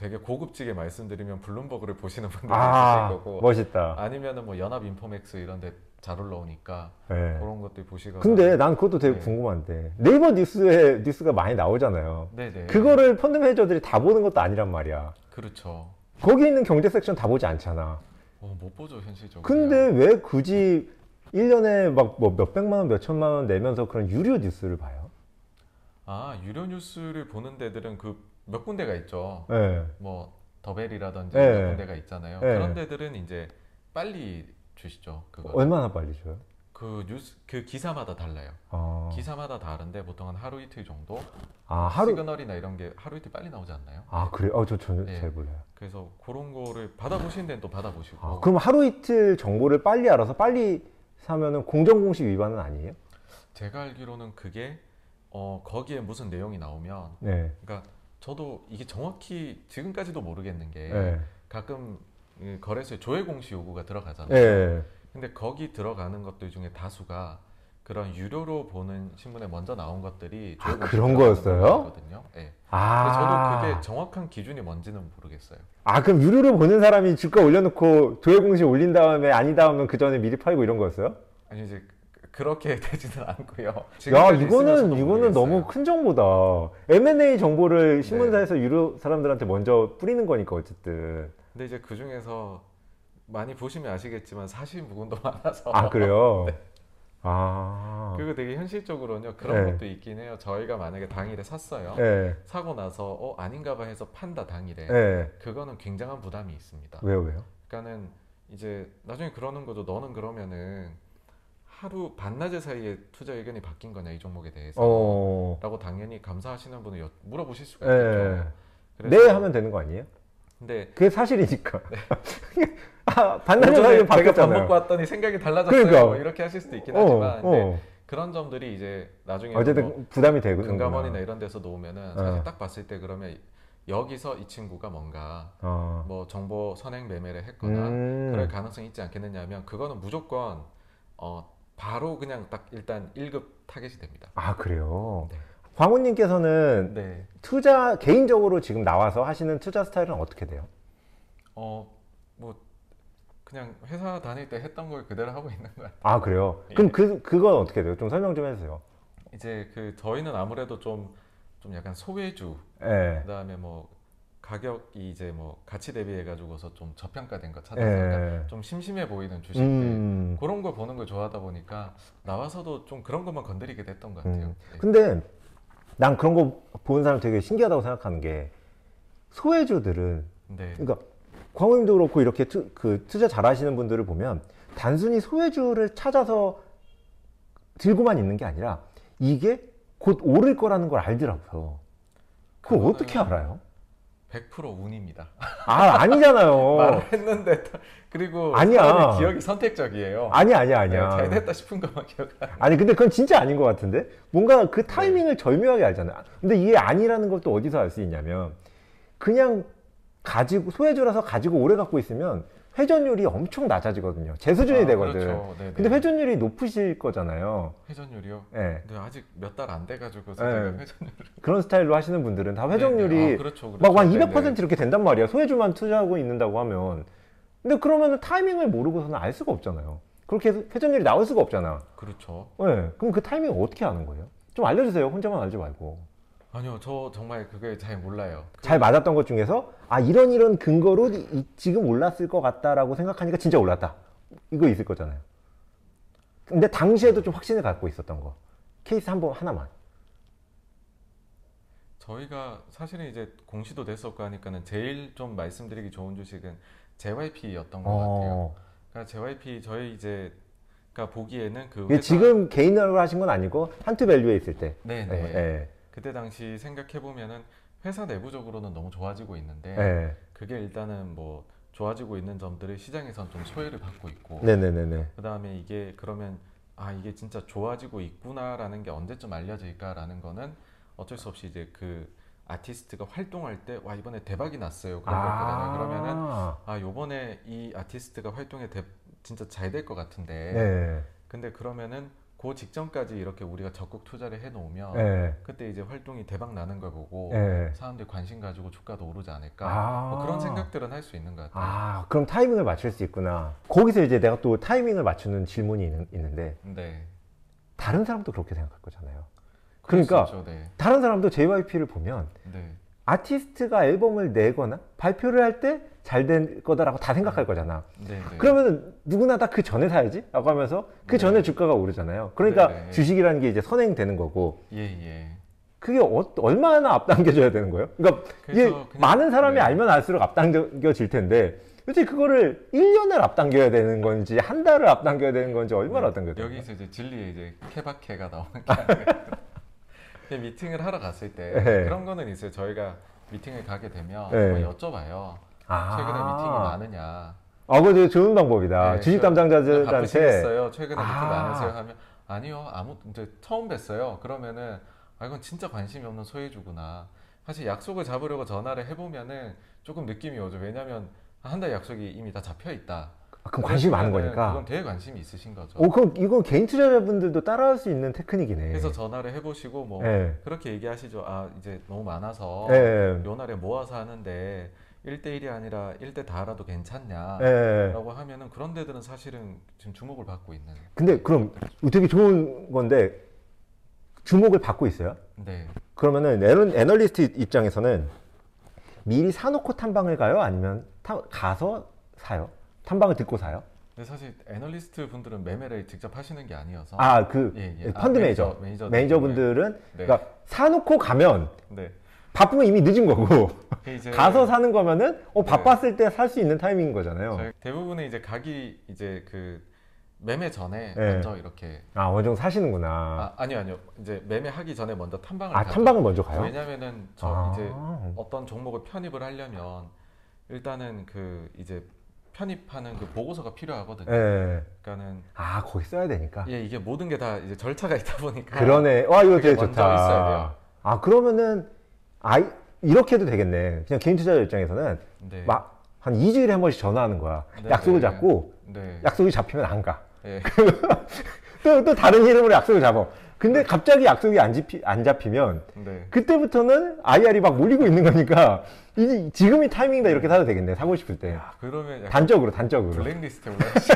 되게 고급지게 말씀드리면 블룸버그를 보시는 분들이 아, 있으실 거고 멋있다. 아니면은 뭐 연합 인포맥스 이런 데 잘 올라오니까 예. 그런 것들 보시거나 근데 난 그것도 되게 네. 궁금한데 네이버 뉴스에 뉴스가 많이 나오잖아요. 네네 그거를 펀드 매니저들이 다 보는 것도 아니란 말이야. 그렇죠 거기 있는 경제 섹션 다 보지 않잖아. 어, 못 보죠 현실적으로 근데 왜 굳이 1년에 막 뭐 몇백만 원, 몇천만 원 내면서 그런 유료 뉴스를 봐요? 아 유료 뉴스를 보는 데들은 그 몇 군데가 있죠 예. 뭐 더벨이라든지 네. 이런 데가 있잖아요. 네. 그런 데들은 이제 빨리 주시죠. 그거. 얼마나 빨리 줘요? 그 뉴스 그 기사마다 달라요. 아, 기사마다 다른데 보통 한 하루 이틀 정도. 아 하루 시그널이나 이런 게 하루 이틀 빨리 나오지 않나요? 아 그래요? 어, 저 전혀 네. 잘 몰라요. 그래서 그런 거를 받아보시는 데는 또 받아보시고. 아, 그럼 하루 이틀 정보를 빨리 알아서 빨리 사면은 공정공식 위반은 아니에요? 제가 알기로는 그게 어 거기에 무슨 내용이 나오면 네. 그러니까 저도 이게 정확히 지금까지도 모르겠는 게 네. 가끔 이 거래소에 조회 공시 요구가 들어가잖아요. 네. 근데 거기 들어가는 것들 중에 다수가 그런 유료로 보는 신문에 먼저 나온 것들이 아, 그런 거였어요? 예. 근데 아. 저도 그게 정확한 기준이 뭔지는 모르겠어요. 아 그럼 유료로 보는 사람이 주가 올려놓고 조회 공시 올린 다음에 아니다 하면 그 전에 미리 팔고 이런 거였어요? 아니 이제 그- 그렇게 되지는 않고요. 야 지금까지 이거는 이거는 모르겠어요. 너무 큰 정보다. M&A 정보를 네. 신문사에서 유료 사람들한테 먼저 뿌리는 거니까 어쨌든. 근데 이제 그 중에서 많이 보시면 아시겠지만 사실 무근도 많아서 아 그래요? 아. 그거 되게 현실적으로는요 그런 네. 것도 있긴 해요. 저희가 만약에 당일에 샀어요. 예. 사고 나서 어 아닌가봐 해서 판다 당일에 예. 그거는 굉장한 부담이 있습니다. 왜요 왜요? 그러니까는 이제 나중에 그러는 거죠. 너는 그러면은 하루 반나절 사이에 투자 의견이 바뀐 거냐 이 종목에 대해서 어. 라고 당연히 감사하시는 분은 여- 물어보실 수가 예. 있겠죠. 네 하면 되는 거 아니에요? 근데 그게 사실이니까. 아, 오전에 반나절 사이에 제가 밥 바뀌었잖아요. 먹고 왔더니 생각이 달라졌어요. 그러니까. 뭐 이렇게 하실 수도 있긴 하지만 어, 근데 어. 그런 점들이 이제 나중에 어쨌든 뭐 부담이 되고 금감원이나 이런 데서 놓으면은 사실 어. 딱 봤을 때 그러면 여기서 이 친구가 뭔가 어. 뭐 정보 선행 매매를 했거나 음. 그럴 가능성이 있지 않겠느냐면 그거는 무조건 어 바로 그냥 딱 일단 1급 타겟이 됩니다. 아 그래요. 네. 광호님께서는 네. 투자 개인적으로 지금 나와서 하시는 투자 스타일은 어떻게 돼요? 어뭐 그냥 회사 다닐 때 했던 걸 그대로 하고 있는 거야. 아 그래요. 예. 그럼 그 그건 어떻게 돼요? 좀 설명 좀 해주세요. 이제 그 저희는 아무래도 좀 좀 약간 소외주 예. 그다음에 뭐 가격이 이제 뭐 가치 대비해 가지고서 좀 저평가된 거 찾아서 예. 좀 심심해 보이는 주식들 음. 그런 걸 보는 걸 좋아하다 보니까 나와서도 좀 그런 것만 건드리게 됐던 것 같아요. 음. 네. 근데 난 그런 거 보는 사람 되게 신기하다고 생각하는 게 소외주들은 네. 그러니까 광호님도 그렇고 이렇게 투, 그 투자 잘하시는 분들을 보면 단순히 소외주를 찾아서 들고만 있는 게 아니라 이게 곧 오를 거라는 걸 알더라고요. 그걸 어떻게 알아요? 100% 운입니다. 아 아니잖아요. 말을 했는데 또- 그리고 아니야. 기억이 선택적이에요. 아니야 아니야 아니야. 네, 잘 됐다 싶은 것만 기억. 아니 근데 그건 진짜 아닌 것 같은데 뭔가 그 타이밍을 절묘하게 알잖아요. 근데 이게 아니라는 걸 또 어디서 알 수 있냐면 그냥 가지고 소외주라서 가지고 오래 갖고 있으면 회전율이 엄청 낮아지거든요. 제 수준이 아, 되거든. 그렇죠. 근데 회전율이 높으실 거잖아요. 회전율이요? 예. 근데 아직 몇 달 안 돼가지고 네. 제가 회전율 그런 스타일로 하시는 분들은 다 네, 회전율이 네. 아, 그렇죠, 그렇죠. 막한 네, 200% 네. 이렇게 된단 말이야. 소외주만 투자하고 있는다고 하면. 근데 그러면 타이밍을 모르고서는 알 수가 없잖아요. 그렇게 해서 회전율이 나올 수가 없잖아. 그렇죠. 네. 그럼 그 타이밍 어떻게 아는 거예요? 좀 알려주세요. 혼자만 알지 말고. 아니요, 저 정말 그게 잘 몰라요. 그- 잘 맞았던 것 중에서 아 이런 이런 근거로 이- 이- 지금 올랐을 것 같다라고 생각하니까 진짜 올랐다. 이거 있을 거잖아요. 근데 당시에도 좀 확신을 갖고 있었던 거. 케이스 한 번 하나만. 저희가 사실은 이제 공시도 됐었고 하니까는 제일 좀 말씀드리기 좋은 주식은 JYP였던 것 같아요. 어. 그러니까 JYP 저희 이제 그러니까 보기에는 그 이게 회사- 지금 개인으로 하신 건 아니고 한투 밸류에 있을 때. 네, 예, 네. 예, 그때 당시 생각해 보면은 회사 내부적으로는 너무 좋아지고 있는데 예. 그게 일단은 뭐 좋아지고 있는 점들을 시장에선 좀 소외를 받고 있고 네네네네. 그 다음에 이게 그러면 아 이게 진짜 좋아지고 있구나라는 게 언제쯤 알려질까라는 거는 어쩔 수 없이 이제 그 아티스트가 활동할 때 와 이번에 대박이 났어요 그런 거거든요 그러면은 아 요번에 이 아티스트가 활동에 대, 진짜 잘 될 것 같은데 네. 근데 그러면은 그 직전까지 이렇게 우리가 적극 투자를 해놓으면 네. 그때 이제 활동이 대박 나는 걸 보고 네. 사람들 관심 가지고 주가도 오르지 않을까 아. 뭐 그런 생각들은 할 수 있는 것 같아요. 아, 그럼 타이밍을 맞출 수 있구나. 거기서 이제 내가 또 타이밍을 맞추는 질문이 있는, 있는데 네. 다른 사람도 그렇게 생각할 거잖아요. 그러니까 있죠, 네. 다른 사람도 JYP를 보면 네. 아티스트가 앨범을 내거나 발표를 할 때 잘 될 거다라고 다 생각할 거잖아. 네. 네. 그러면 누구나 다 그 전에 사야지? 라고 하면서 그 네. 전에 주가가 오르잖아요. 그러니까 네, 네. 주식이라는 게 이제 선행되는 거고. 예, 예. 그게 어- 얼마나 앞당겨져야 되는 거예요? 그러니까 이게 많은 사람이 네. 알면 알수록 앞당겨질 텐데 도대체 그거를 1년을 앞당겨야 되는 건지 한 달을 앞당겨야 되는 건지 얼마나 앞당겨야 되는 거예요? 여기서 이제 진리에 이제 케바케가 나오는 게 아니라 미팅을 하러 갔을 때 네. 그런 거는 있어요. 저희가 미팅을 가게 되면 네. 뭐 여쭤봐요. 아. 최근에 미팅이 많으냐. 아, 그거 좋은 방법이다. 네, 주식 저- 담당자들한테 바쁘시겠어요? 최근에 미팅 아. 많으세요? 하면 아니요. 아무 이제 처음 뵀어요. 그러면은 아 이건 진짜 관심이 없는 소외주구나. 사실 약속을 잡으려고 전화를 해보면은 조금 느낌이 오죠. 왜냐면 한 달 약속이 이미 다 잡혀 있다. 아, 그럼 관심이 많은 거니까. 그건 되게 관심이 있으신 거죠. 오, 그럼 이건 개인 투자자분들도 따라할 수 있는 테크닉이네. 그래서 전화를 해보시고 뭐 네. 그렇게 얘기하시죠. 아 이제 너무 많아서 예. 요 날에 모아서 하는데 1대1이 아니라 1대 다라도 괜찮냐? 예. 라고 하면은 그런 데들은 사실은 지금 주목을 받고 있는. 근데 그럼 되게 좋은 건데 주목을 받고 있어요? 네. 그러면은 애널, 애널리스트 입장에서는 미리 사놓고 탐방을 가요? 아니면 타- 가서 사요? 탐방을 듣고 사요? 근데 사실 애널리스트 분들은 매매를 직접 하시는 게 아니어서 아, 그 예, 예. 펀드 아, 매니저, 매니저, 매니저들 매니저분들은 네. 그러니까 사놓고 가면 네. 나쁘면 이미 늦은 거고 그 이제 가서 사는 거면은 어, 네. 나빴을 때 살 수 있는 타이밍인 거잖아요. 대부분의 이제 가기 이제 그 매매 전에 네. 먼저 이렇게 아, 먼저 사시는구나. 아, 아니요 아니요 이제 매매하기 전에 먼저 탐방을 아, 가죠. 탐방을 먼저 가요? 왜냐면은 저 아. 이제 어떤 종목을 편입을 하려면 일단은 그 이제 편입하는 그 보고서가 필요하거든요. 예. 그러니까는 아, 거기 써야 되니까. 예 이게 모든 게 다 이제 절차가 있다 보니까 그러네. 와, 이거 되게 먼저 좋다. 있어야 돼요. 아, 그러면은 아, 이렇게 해도 되겠네. 그냥 개인 투자자 입장에서는 네. 막한 2주일에 한 번씩 전화하는 거야. 네, 약속을 네. 잡고 네. 약속이 잡히면 안 가. 예. 또, 또 다른 이름으로 약속을 잡아. 근데 갑자기 약속이 안, 잡히, 안 잡히면 네. 그때부터는 IR이 막 몰리고 있는 거니까 이제 지금이 타이밍이다 이렇게 사도 되겠네. 사고 싶을 때. 야, 그러면 약간 단적으로, 단적으로. 블랙리스트에 올라가시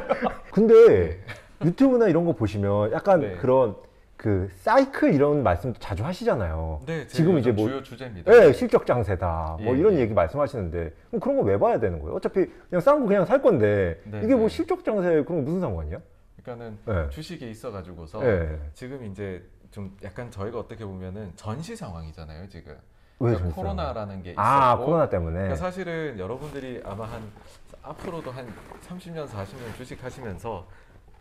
근데 유튜브나 이런 거 보시면 약간 네. 그런 그 사이클 이런 말씀도 자주 하시잖아요. 네, 지금 이제 뭐- 주요 주제입니다. 예, 실적 장세다. 뭐 예, 이런 예. 얘기 말씀하시는데 그럼 그런 거 왜 봐야 되는 거예요? 어차피 그냥 싼 거 그냥 살 건데 네, 이게 뭐 네. 실적 장세 그런 거 무슨 상관이야? 그러니까는 예. 주식에 있어가지고서 예. 지금 이제 좀 약간 저희가 어떻게 보면은 전시 상황이잖아요 지금. 왜 그러니까 코로나라는 게 있었고. 아 코로나 때문에. 그러니까 사실은 여러분들이 아마 한 앞으로도 한 30년, 40년 주식 하시면서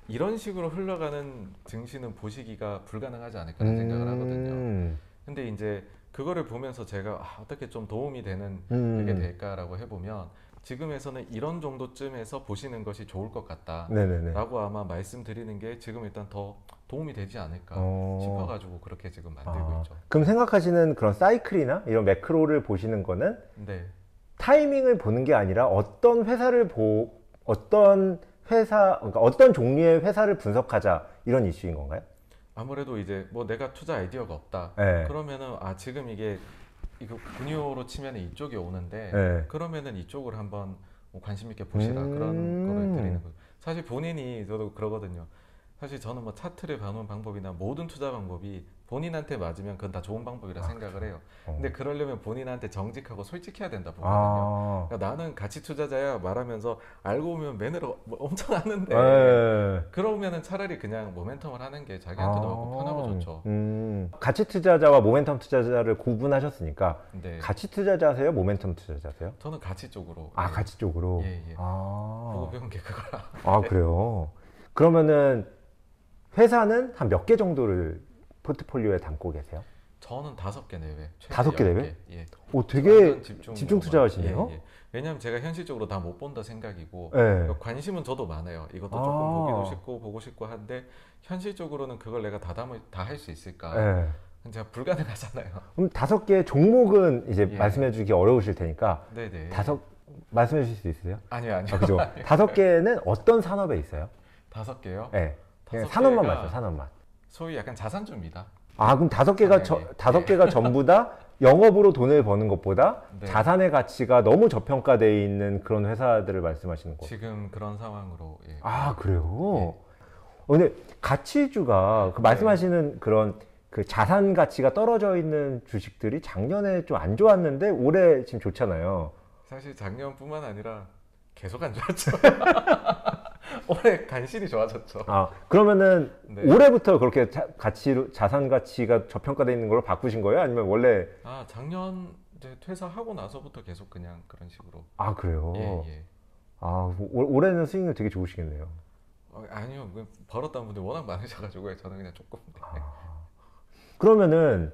이런 식으로 흘러가는 증시는 보시기가 불가능하지 않을까라는 생각을 하거든요. 음, 근데 이제 그거를 보면서 제가 아, 어떻게 좀 도움이 되는 음. 그게 될까라고 해보면 지금에서는 이런 정도쯤에서 보시는 것이 좋을 것 같다라고. 아마 말씀드리는 게 지금 일단 더 도움이 되지 않을까 어. 싶어가지고 그렇게 지금 만들고 아, 있죠. 그럼 생각하시는 그런 사이클이나 이런 매크로를 보시는 거는 네, 타이밍을 보는 게 아니라 어떤 회사를 보 어떤 회사 그러니까 어떤 종류의 회사를 분석하자 이런 이슈인 건가요? 아무래도 이제 뭐 내가 투자 아이디어가 없다. 네. 그러면은 아 지금 이게 이거 분유로 치면 이쪽이 오는데 네. 그러면은 이쪽을 한번 뭐 관심 있게 보시라 음. 그런 거를 드리는 거예요. 사실 본인이 저도 그러거든요. 사실 저는 뭐 차트를 봐놓은 방법이나 모든 투자 방법이 본인한테 맞으면 그건 다 좋은 방법이라 생각을 해요. 어. 근데 그러려면 본인한테 정직하고 솔직해야 된다 보거든요. 아. 그러니까 나는 가치 투자자야 말하면서 알고 보면 매너를 뭐 엄청 하는데 네. 그러면은 차라리 그냥 모멘텀을 하는 게 자기한테도 맞고 편하고 좋죠. 음. 가치 투자자와 모멘텀 투자자를 구분하셨으니까 네. 가치 투자자세요? 모멘텀 투자자세요? 저는 가치 쪽으로 아, 예, 가치 쪽으로. 예, 예. 아. 보고 배운 게 그거라. 아, 그래요. 그러면은 회사는 한 몇 개 정도를 포트폴리오에 담고 계세요? 저는 다섯 개 내외. 다섯 개열 내외? 예. 오, 되게 집중으로만. 집중 투자하시네요. 예, 예. 왜냐하면 제가 현실적으로 다 못 본다 생각이고 네. 그러니까 관심은 저도 많아요. 이것도 조금 아. 보기도 싶고 보고 싶고 한데 현실적으로는 그걸 내가 다 담을 다할 수 있을까? 네. 제가 불가능하잖아요. 그럼 다섯 개 종목은 이제 예. 말씀해 주기 어려우실 테니까 네네. 다섯 말씀해 주실 수 있으세요? 아니요 아니요. 아, 그죠? 다섯 개는 어떤 산업에 있어요? 다섯 개요. 네. 다섯 산업만 말씀 산업만. 소위 약간 자산주입니다. 아, 그럼 다섯 개가 네, 저, 네. 다섯 네. 개가 전부 다 영업으로 돈을 버는 것보다 네. 자산의 가치가 너무 저평가되어 있는 그런 회사들을 말씀하시는 거예요. 지금 그런 상황으로 예. 아, 그래요? 어, 근데 가치주가 그 말씀하시는 그런 그 자산 가치가 떨어져 있는 주식들이 작년에 좀 안 좋았는데 올해 지금 좋잖아요. 사실 작년뿐만 아니라 계속 안 좋았죠. 올해 간신히 좋아졌죠. 아 그러면은 네. 올해부터 그렇게 자, 가치 자산 가치가 저평가돼 있는 걸로 바꾸신 거예요? 아니면 원래 아 작년 이제 퇴사하고 나서부터 계속 그냥 그런 식으로. 아 그래요? 예 예. 아 올- 올해는 스윙을 되게 좋으시겠네요. 어, 아니요, 그 벌었던 분들 워낙 많으셔가지고 저는 그냥 조금. 네. 그러면은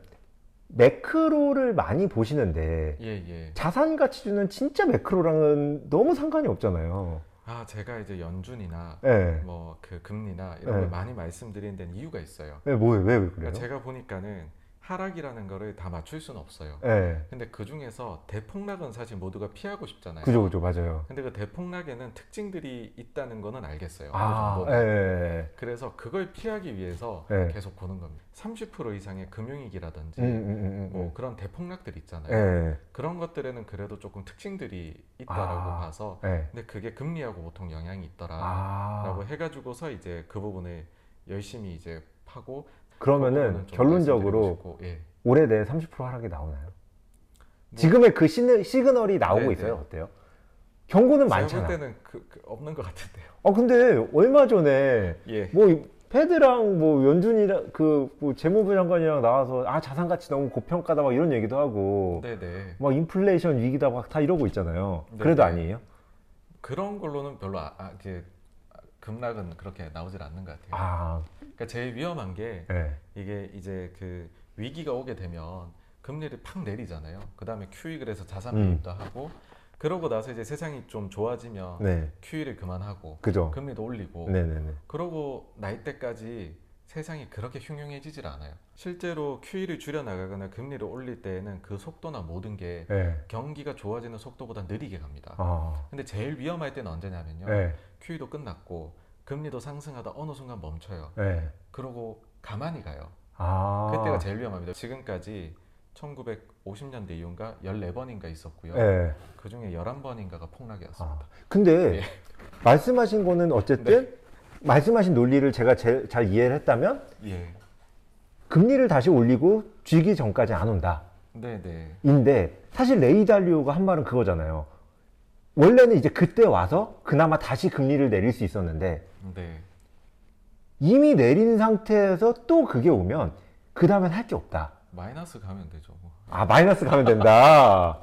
매크로를 많이 보시는데 예 예. 자산 가치주는 진짜 매크로랑은 너무 상관이 없잖아요. 아 제가 이제 연준이나 예. 뭐그 금리나 이런 네. 걸 많이 말씀드리는 데는 이유가 있어요. 네, 뭐왜 왜, 왜 그래요? 그러니까 제가 보니까는 하락이라는 거를 다 맞출 수는 없어요. 예. 근데 그 중에서 대폭락은 사실 모두가 피하고 싶잖아요. 그죠 그죠 맞아요. 근데 그 대폭락에는 특징들이 있다는 거는 알겠어요. 아, 정도는. 예. 그래서 그걸 피하기 위해서 네. 계속 보는 겁니다. 30% 이상의 금융위기라든지 음, 음, 음, 음, 뭐 음. 그런 대폭락들 있잖아요. 예. 그런 것들에는 그래도 조금 특징들이 있다라고 아. 봐서 예. 근데 그게 금리하고 보통 영향이 있더라라고 아. 해가지고서 이제 그 부분을 열심히 이제 파고 그 그러면은 결론적으로 예. 올해 내30% 하락이 나오나요? 뭐 지금의 그 시느, 시그널이 나오고 네, 있어요. 네. 어때요? 경고는 많잖아. 볼 때는 그, 그 없는 것 같은데요. 어 근데 얼마 전에 예. 뭐 이- 패드랑 뭐 연준이랑 그뭐 재무부 장관이랑 나와서 아 자산 가치 너무 고평가다 막 이런 얘기도 하고 네네. 막 인플레이션 위기다 막 다 이러고 있잖아요. 네, 그래도 네. 아니에요? 그런 걸로는 별로 아, 아, 이게 급락은 그렇게 나오질 않는 것 같아요. 아, 그러니까 제일 위험한 게 예. 이게 이제 그 위기가 오게 되면 금리를 팍 내리잖아요. 그 다음에 QE 그래서 자산 음. 매입도 하고 그러고 나서 이제 세상이 좀 좋아지면 네, QE를 그만하고 그죠. 금리도 올리고 네네네. 그러고 날 때까지 세상이 그렇게 흉흉해지질 않아요. 실제로 QE를 줄여 나가거나 금리를 올릴 때에는 그 속도나 모든 게 예. 경기가 좋아지는 속도보다 느리게 갑니다. 아, 근데 제일 위험할 때는 언제냐면요. 예. QE도 끝났고 금리도 상승하다 어느 순간 멈춰요. 예. 그러고 가만히 가요. 아, 그때가 제일 위험합니다. 지금까지 1950년대 이후인가 14번인가 있었고요. 예. 그 중에 11번인가가 폭락이었습니다. 아, 근데 예. 말씀하신 거는 어쨌든 말씀하신 논리를 제가 제, 잘 이해를 했다면 예. 금리를 다시 올리고 쥐기 전까지 안 온다. 네네. 인데 사실 레이달리오가 한 말은 그거잖아요. 원래는 이제 그때 와서 그나마 다시 금리를 내릴 수 있었는데 네. 이미 내린 상태에서 또 그게 오면 그 다음엔 할 게 없다. 마이너스 가면 되죠. 뭐. 아 마이너스 가면 된다.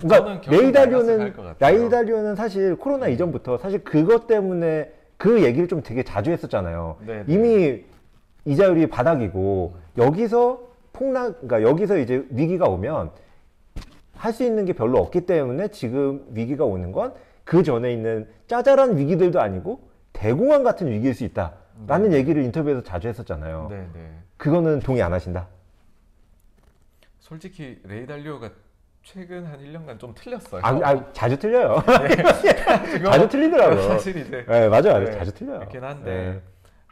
그러니까 레이달리오는. 레이달리오는 사실 코로나 이전부터 사실 그것 때문에 그 얘기를 좀 되게 자주 했었잖아요. 네, 네. 이미 이자율이 바닥이고 여기서 폭락, 그러니까 여기서 이제 위기가 오면 할 수 있는 게 별로 없기 때문에 지금 위기가 오는 건 그 전에 있는 짜잘한 위기들도 아니고 대공황 같은 위기일 수 있다라는 얘기를 인터뷰에서 자주 했었잖아요. 네네. 그거는 동의 안 하신다? 솔직히 레이달리오가 최근 한 1년간 좀 틀렸어요. 아, 아, 자주 틀려요. 지금 자주 틀리더라고요. 사실 이제 네, 맞아요. 네, 자주 틀려요. 그렇긴 한데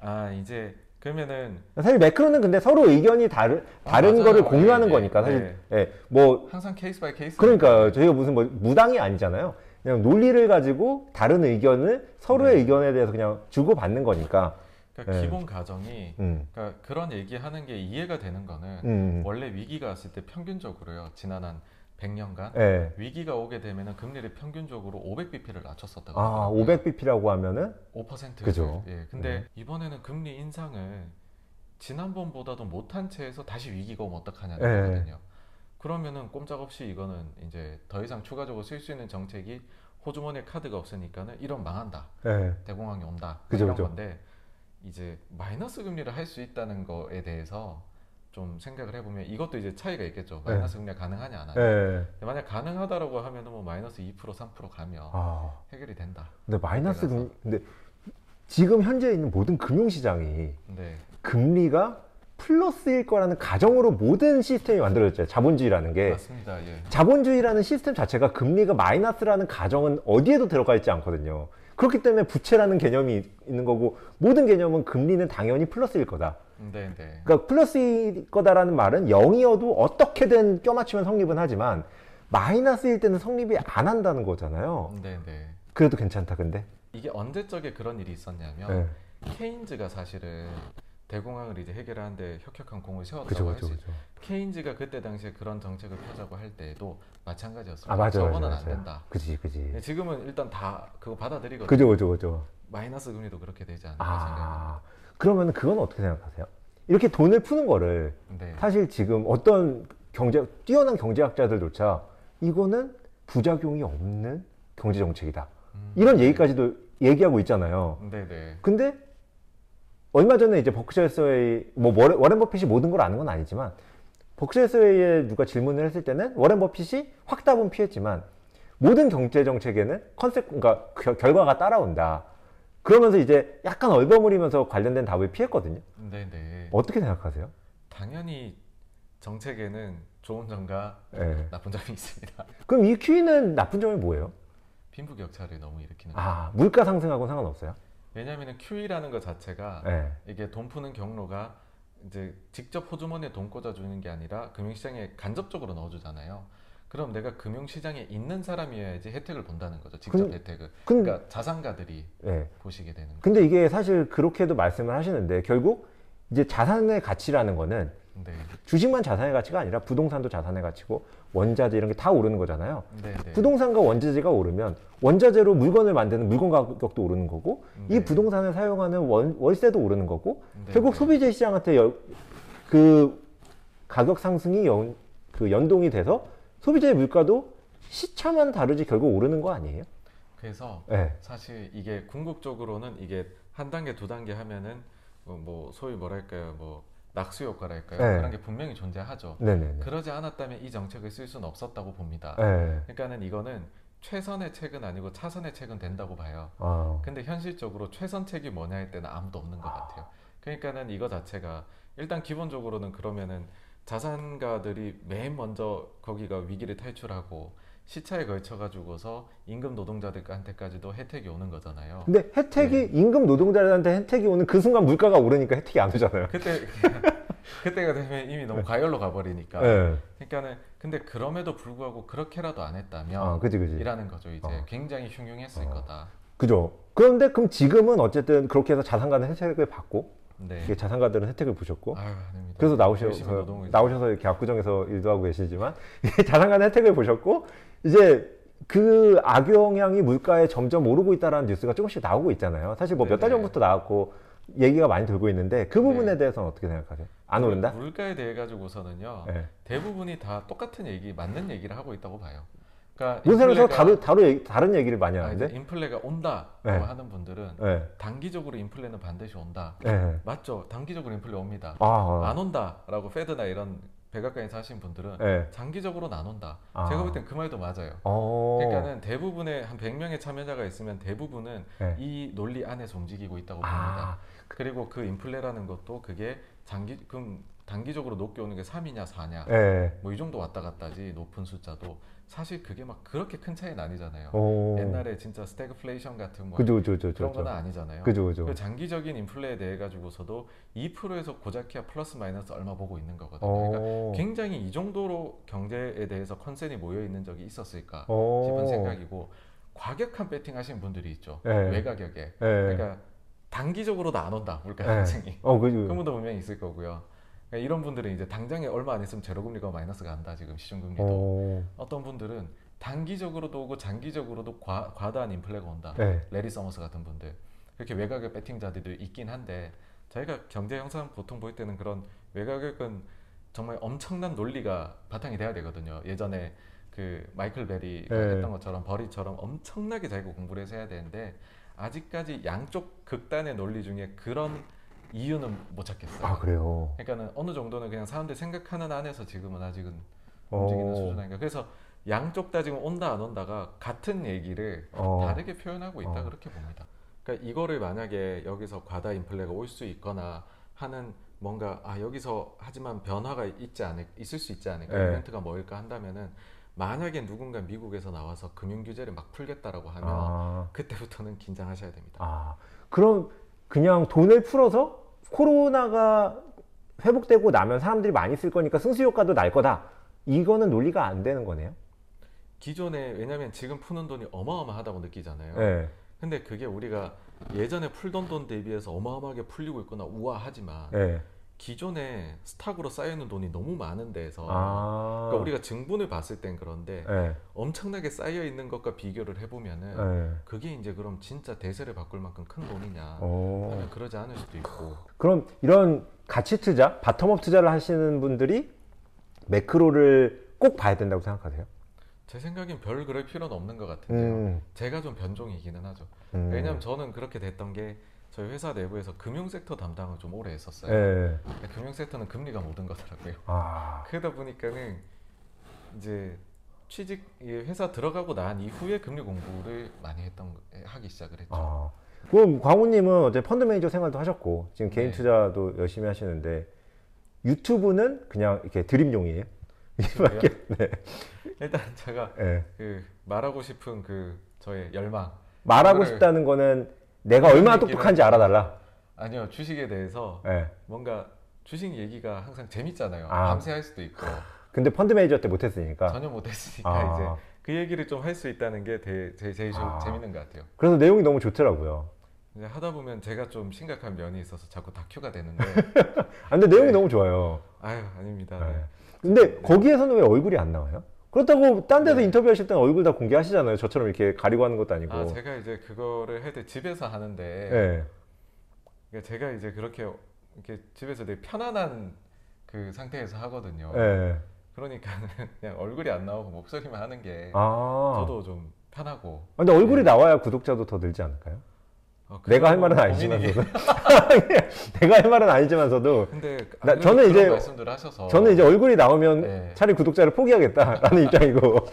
아 이제 그러면은 네. 사실 매크로는 근데 서로 의견이 다르, 다른 맞아요. 거를 공유하는 예, 거니까 예. 사실 예, 뭐 항상 case by case 그러니까 저희가 무슨 뭐 무당이 아니잖아요. 그냥 논리를 가지고 다른 의견을 서로의 네. 의견에 대해서 그냥 주고 받는 거니까. 그러니까 네. 기본 가정이 음. 그러니까 그런 얘기하는 게 이해가 되는 거는 음. 원래 위기가 왔을 때 평균적으로요 지난 한 100년간 예. 위기가 오게 되면은 금리를 평균적으로 500bp를 낮췄었다고 아, 하더라고요. 500bp라고 하면은 5%죠. 그죠. 예. 근데 네. 이번에는 금리 인상을 지난번보다도 못한 채에서 다시 위기가 오면 어떡하냐는 예. 거거든요. 그러면은 꼼짝없이 이거는 이제 더 이상 추가적으로 쓸 수 있는 정책이 호주머니에 카드가 없으니까는 이런 망한다. 예. 대공황이 온다. 그죠, 이런 그죠. 건데 이제 마이너스 금리를 할 수 있다는 거에 대해서 좀 생각을 해보면 이것도 이제 차이가 있겠죠. 네. 마이너스 금리가 가능하냐 안 하냐. 예. 근데 만약 가능하다라고 하면은 뭐 마이너스 2% 3% 가면 아. 해결이 된다. 근데 마이너스. 금 근데 지금 현재 있는 모든 금융 시장이 네. 금리가 플러스일 거라는 가정으로 모든 시스템이 만들어졌잖아요. 자본주의라는 게. 맞습니다. 예. 자본주의라는 시스템 자체가 금리가 마이너스라는 가정은 어디에도 들어가 있지 않거든요. 그렇기 때문에 부채라는 개념이 있는 거고 모든 개념은 금리는 당연히 플러스일 거다. 네, 네. 그러니까 플러스일 거다라는 말은 0이어도 어떻게든 껴맞추면 성립은 하지만 마이너스일 때는 성립이 안 한다는 거잖아요. 네, 네. 그래도 괜찮다 근데. 이게 언제 적에 그런 일이 있었냐면 네. 케인즈가 사실은 대공황을 이제 해결하는데 혁혁한 공을 세웠다고 할 그죠, 수 그죠. 케인즈가 그때 당시에 그런 정책을 펴자고 할 때에도 마찬가지였어요. 아, 맞아요, 저거는 맞아요, 안. 된다. 그지, 그지. 네, 지금은 일단 다 그거 받아들이거든요. 그죠, 그죠, 그죠. 마이너스 금리도 그렇게 되지 않을까 생각합니다. 아, 그러면 그건 어떻게 생각하세요? 이렇게 돈을 푸는 거를 네. 사실 지금 어떤 경제 뛰어난 경제학자들조차 이거는 부작용이 없는 경제 정책이다. 음, 이런 네. 얘기까지도 얘기하고 있잖아요. 네 네. 근데 얼마 전에 이제 버크셔 스웨이 뭐 워렌, 워렌 버핏이 모든 걸 아는 건 아니지만 버크셔 스웨이에 누가 질문을 했을 때는 워렌 버핏이 확답은 피했지만 모든 경제 정책에는 컨셉 그러니까 겨- 결과가 따라온다. 그러면서 이제 약간 얼버무리면서 관련된 답을 피했거든요. 네네. 어떻게 생각하세요? 당연히 정책에는 좋은 점과 예. 나쁜 점이 있습니다. 그럼 이 QE는 나쁜 점이 뭐예요? 빈부격차를 너무 일으키는 거예요. 아, 물가 상승하고 상관없어요? 왜냐하면 QE라는 것 자체가 예. 이게 돈 푸는 경로가 이제 직접 호주머니에 돈 꽂아주는 게 아니라 금융시장에 간접적으로 넣어주잖아요. 그럼 내가 금융시장에 있는 사람이어야지 혜택을 본다는 거죠. 직접 근- 혜택을. 근- 그러니까 자산가들이 예. 보시게 되는 거죠. 근데 이게 사실 그렇게도 말씀을 하시는데 결국 이제 자산의 가치라는 거는 네, 주식만 자산의 가치가 아니라 부동산도 자산의 가치고 원자재 이런 게 다 오르는 거잖아요. 네, 네. 부동산과 원자재가 오르면 원자재로 물건을 만드는 물건 가격도 오르는 거고 이 네. 부동산을 사용하는 원, 월세도 오르는 거고 네, 결국 네. 소비재 시장한테 여- 그 가격 상승이 연, 그 연동이 돼서 소비재 물가도 시차만 다르지 결국 오르는 거 아니에요? 그래서 네. 사실 이게 궁극적으로는 이게 한 단계 두 단계 하면은 어, 뭐 소위 뭐랄까요 뭐 낙수 효과랄까요 네. 그런 게 분명히 존재하죠. 네네네. 그러지 않았다면 이 정책을 쓸 수는 없었다고 봅니다. 네. 그러니까는 이거는 최선의 책은 아니고 차선의 책은 된다고 봐요. 아, 근데 현실적으로 최선 책이 뭐냐 할 때는 아무도 없는 것 같아요. 그러니까는 이거 자체가 일단 기본적으로는 그러면은 자산가들이 맨 먼저 거기가 위기를 탈출하고 시차에 걸쳐 가지고서 임금 노동자들한테까지도 혜택이 오는 거잖아요. 근데 혜택이 임금 노동자들한테 혜택이 오는 그 순간 물가가 오르니까 혜택이 안 오잖아요. 그때 그때가 되면 이미 너무 과열로 가버리니까. 네. 그러니까는 근데 그럼에도 불구하고 그렇게라도 안 했다면 아, 그지 그지. 이라는 거죠. 이제 어. 굉장히 흉흉했을 어. 거다. 그죠. 그런데 그럼 지금은 어쨌든 그렇게 해서 자산가는 혜택을 받고 네. 자산가들은 혜택을 보셨고 아유. 그래서 나오셔서 노동을 나오셔서 이렇게 압구정에서 일도 하고 계시지만 자산가는 혜택을 보셨고 이제 그 악영향이 물가에 점점 오르고 있다라는 뉴스가 조금씩 나오고 있잖아요. 사실 뭐 몇 달. 전부터 나왔고 얘기가 많이 돌고 있는데 그 부분에 네. 대해서는 어떻게 생각하세요? 안 오른다? 물가에 대해 가지고서는요. 네. 대부분이 다 똑같은 얘기, 맞는 얘기를 하고 있다고 봐요. 그러니까 문세로서 인플레가- 다른 다른 얘기, 다른 얘기를 많이 아, 하는데. 인플레가 온다라고 네. 하는 분들은 네. 단기적으로 인플레는 반드시 온다. 네. 맞죠? 단기적으로 인플레 옵니다. 아, 안 온다라고 페드나 이런 백악관에서 하신 분들은 네. 장기적으로는 안 온다. 아. 제가 볼 땐 그 말도 맞아요. 어. 그러니까는 대부분의 한 100명의 참여자가 있으면 대부분은 네. 이 논리 안에서 움직이고 있다고 봅니다. 아, 그리고 그 인플레라는 것도 그게 장기 그럼 단기적으로 높게 오는 게 3이냐 4냐 네. 뭐이 정도 왔다 갔다지 높은 숫자도 사실 그게 막 그렇게 큰 차이는 아니잖아요. 오. 옛날에 진짜 스태그플레이션 같은 뭐 어. 그죠, 그죠, 그죠, 그런 그죠. 건 아니잖아요. 그죠, 그죠. 그 장기적인 인플레에 대해 가지고서도 2%에서 고작해야 플러스 마이너스 얼마 보고 있는 거거든요. 그러니까 어. 굉장히 이 정도로 경제에 대해서 컨센이 모여 있는 적이 있었을까 어. 싶은 생각이고 과격한 배팅 하시는 분들이 있죠. 네. 외가격에. 네. 그러니까 단기적으로도 안 온다 물가 네. 상승이. 어, 그죠. 그런 분도 분명히 있을 거고요. 그러니까 이런 분들은 이제 당장에 얼마 안 있으면 제로금리가 마이너스가 간다 지금 시중금리도. 어. 어떤 분들은 단기적으로도 오고 장기적으로도 과, 과다한 인플레가 온다. 네. 레리 서머스 같은 분들 그렇게 외곽의 배팅자들도 있긴 한데 저희가 경제 영상 보통 볼 때는 그런 외곽은 정말 엄청난 논리가 바탕이 돼야 되거든요. 예전에 그 마이클 베리가 네. 했던 것처럼 버리처럼 엄청나게 자기가 공부를 해서 해야 되는데 아직까지 양쪽 극단의 논리 중에 그런 이유는 못 찾겠어요. 아, 그래요. 그러니까는 어느 정도는 그냥 사람들 생각하는 안에서 지금은 아직은 어. 움직이는 수준 아닌가. 그래서 양쪽 다 지금 온다 안 온다가 같은 얘기를 어. 다르게 표현하고 있다 어. 그렇게 봅니다. 그러니까 이거를 만약에 여기서 과다 인플레가 올 수 있거나 하는 뭔가 아 여기서 하지만 변화가 있지 않을 있을 수 있지 않을까 네. 이벤트가 뭐일까 한다면은 만약에 누군가 미국에서 나와서 금융 규제를 막 풀겠다라고 하면 아. 그때부터는 긴장하셔야 됩니다. 아, 그럼 그냥 돈을 풀어서 코로나가 회복되고 나면 사람들이 많이 쓸 거니까 승수 효과도 날 거다. 이거는 논리가 안 되는 거네요. 기존에 왜냐면 지금 푸는 돈이 어마어마하다고 느끼잖아요. 네. 근데 그게 우리가 예전에 풀던 돈 대비해서 어마어마하게 풀리고 있거나 우아하지만 네. 기존에 스탁으로 쌓여있는 돈이 너무 많은 데서 아. 그러니까 우리가 증분을 봤을 땐 그런데 네. 엄청나게 쌓여 있는 것과 비교를 해보면은 네. 그게 이제 그럼 진짜 대세를 바꿀 만큼 큰 돈이냐 오. 하면 그러지 않을 수도 있고 그럼 이런 가치 투자, bottom-up 투자를 하시는 분들이 매크로를 꼭 봐야 된다고 생각하세요? 제 생각엔 별 그럴 필요는 없는 것 같은데요. 음, 제가 좀 변종이기는 하죠. 음. 왜냐하면 저는 그렇게 됐던 게 저희 회사 내부에서 금융 섹터 담당을 좀 오래 했었어요. 예. 금융 섹터는 금리가 모든 거더라고요. 아. 그러다 보니까는 이제 취직 이 회사 들어가고 난 이후에 금리 공부를 많이 했던 거- 하기 시작을 했죠. 아. 그럼 광우님은 어제 펀드 매니저 생활도 하셨고 지금 개인 네. 투자도 열심히 하시는데 유튜브는 그냥 이렇게 드림용이에요? 그래요? 네. 일단 제가 예. 그 말하고 싶은 그 저의 열망 말하고 싶다는 거는 내가 얼마나 똑똑한지 알아달라. 아니요 주식에 대해서 예. 뭔가 주식 얘기가 항상 재밌잖아요. 아. 밤새 할 수도 있고 근데 펀드 매니저 때 못했으니까. 전혀 못했으니까 아. 이제 그 얘기를 좀 할 수 있다는 게 제, 제, 제일 좀 아. 재밌는 것 같아요. 그래서 내용이 너무 좋더라고요. 이제 하다 보면 제가 좀 심각한 면이 있어서 자꾸 다큐가 되는데 아, 근데 내용이 네. 너무 좋아요. 아유 아닙니다. 네. 네. 근데 거기에서는 왜 얼굴이 안 나와요? 그렇다고 딴 데서 네. 인터뷰하실 때는 얼굴 다 공개하시잖아요. 저처럼 이렇게 가리고 하는 것도 아니고. 아 제가 이제 그거를 할 때 집에서 하는데 예. 그러니까 제가 이제 그렇게 이렇게 집에서 되게 편안한 그 상태에서 하거든요. 예. 그러니까는 그냥 얼굴이 안 나오고 목소리만 하는 게 아. 저도 좀 편하고. 근데 얼굴이 네. 나와야 구독자도 더 늘지 않을까요? 어, 내가 할 말은 아니지만서도. 내가 할 말은 아니지만서도 근데 나- 저는 이제- 말씀들 하셔서 저는 이제 얼굴이 나오면 네. 차라리 구독자를 포기하겠다라는 입장이고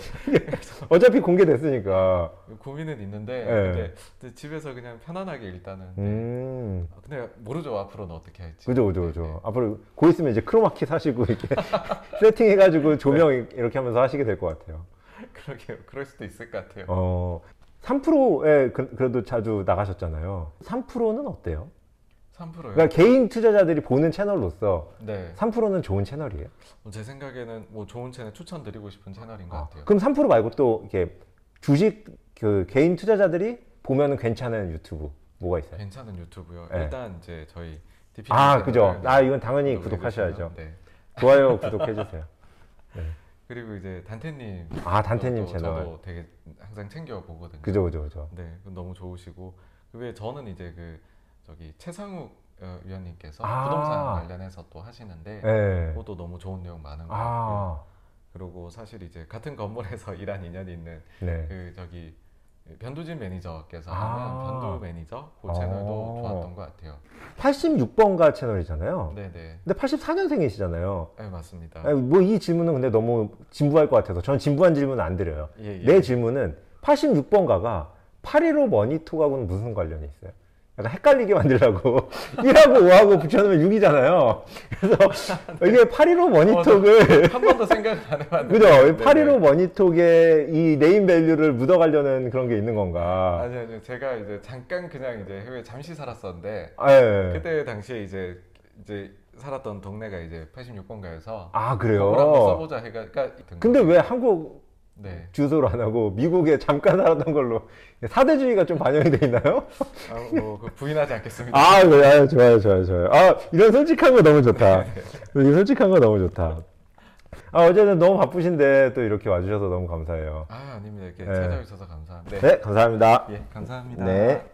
어차피 공개됐으니까. 고민은 있는데 네. 근데, 집에서 그냥 편안하게 일단은. 음. 아, 근데 모르죠 앞으로는 어떻게 할지. 그죠, 그죠, 그죠. 네, 네. 앞으로 곧 있으면 이제 크로마키 사시고 이렇게 세팅해가지고 조명 이렇게 하면서 하시게 될 것 같아요. 그러게요. 그럴 수도 있을 것 같아요. 어, 3%에 그, 그래도 자주 나가셨잖아요. 3%는 어때요? 3%요. 그러니까 개인 투자자들이 보는 채널로서 네. 3%는 좋은 채널이에요. 제 생각에는 뭐 좋은 채널 추천드리고 싶은 채널인 것 아, 같아요. 그럼 3% 말고 또 이렇게 주식 그 개인 투자자들이 보면은 괜찮은 유튜브 뭐가 있어요? 괜찮은 유튜브요. 네. 일단 이제 저희 DP 아, 그죠. 아, 이건 당연히 구독하셔야죠. 네. 좋아요, 구독해 주세요. 그리고 이제 단테님. 아, 단테님 채널. 저도 되게 항상 챙겨 보거든요. 그죠, 그죠, 그죠. 네, 너무 좋으시고 그 외에 저는 이제 그 저기 최상욱 어, 위원님께서 아. 부동산 관련해서 또 하시는데 네. 그것도 너무 좋은 내용 많은 것 같고요. 아, 그리고 사실 이제 같은 건물에서 일한 인연이 있는 네. 그 저기 변두진 매니저께서 아. 하는 변두 매니저 그 채널도 어. 좋았던 것 같아요. 86번가 채널이잖아요. 네네. 근데 84년생이시잖아요. 네 맞습니다. 뭐 이 질문은 근데 너무 진부할 것 같아서 저는 진부한 질문은 안 드려요. 예, 예. 내 질문은 86번가가 815 머니톡하고는 무슨 관련이 있어요? 약간 헷갈리게 만들려고 1하고 5하고 붙여놓으면 6이잖아요. 그래서 이게 815 머니톡을 한 번도 생각 안 해봤는데. 그죠? 네네. 815 머니톡에 이 네임 밸류를 묻어가려는 그런 게 있는 건가? 아니 아니 제가 이제 잠깐 그냥 이제 해외 잠시 살았었는데 아, 예. 그때 당시에 이제 이제 살았던 동네가 이제 86번가여서 아 한번 그래요? 써보자 해가 그러니까 근데 왜 한국 네. 주소로 안 하고 미국에 잠깐 살았던 걸로 사대주의가 좀 반영이 돼 있나요? 아, 뭐그 부인하지 않겠습니다. 아, 네, 아, 좋아요, 좋아요, 좋아요. 아, 이런 솔직한 거 너무 좋다. 이 솔직한 거 너무 좋다. 아, 어제는 너무 바쁘신데 또 이렇게 와주셔서 너무 감사해요. 아 아닙니다 이렇게 네. 찾아주셔서 감사합니다. 네, 감사합니다. 예 감사합니다. 네.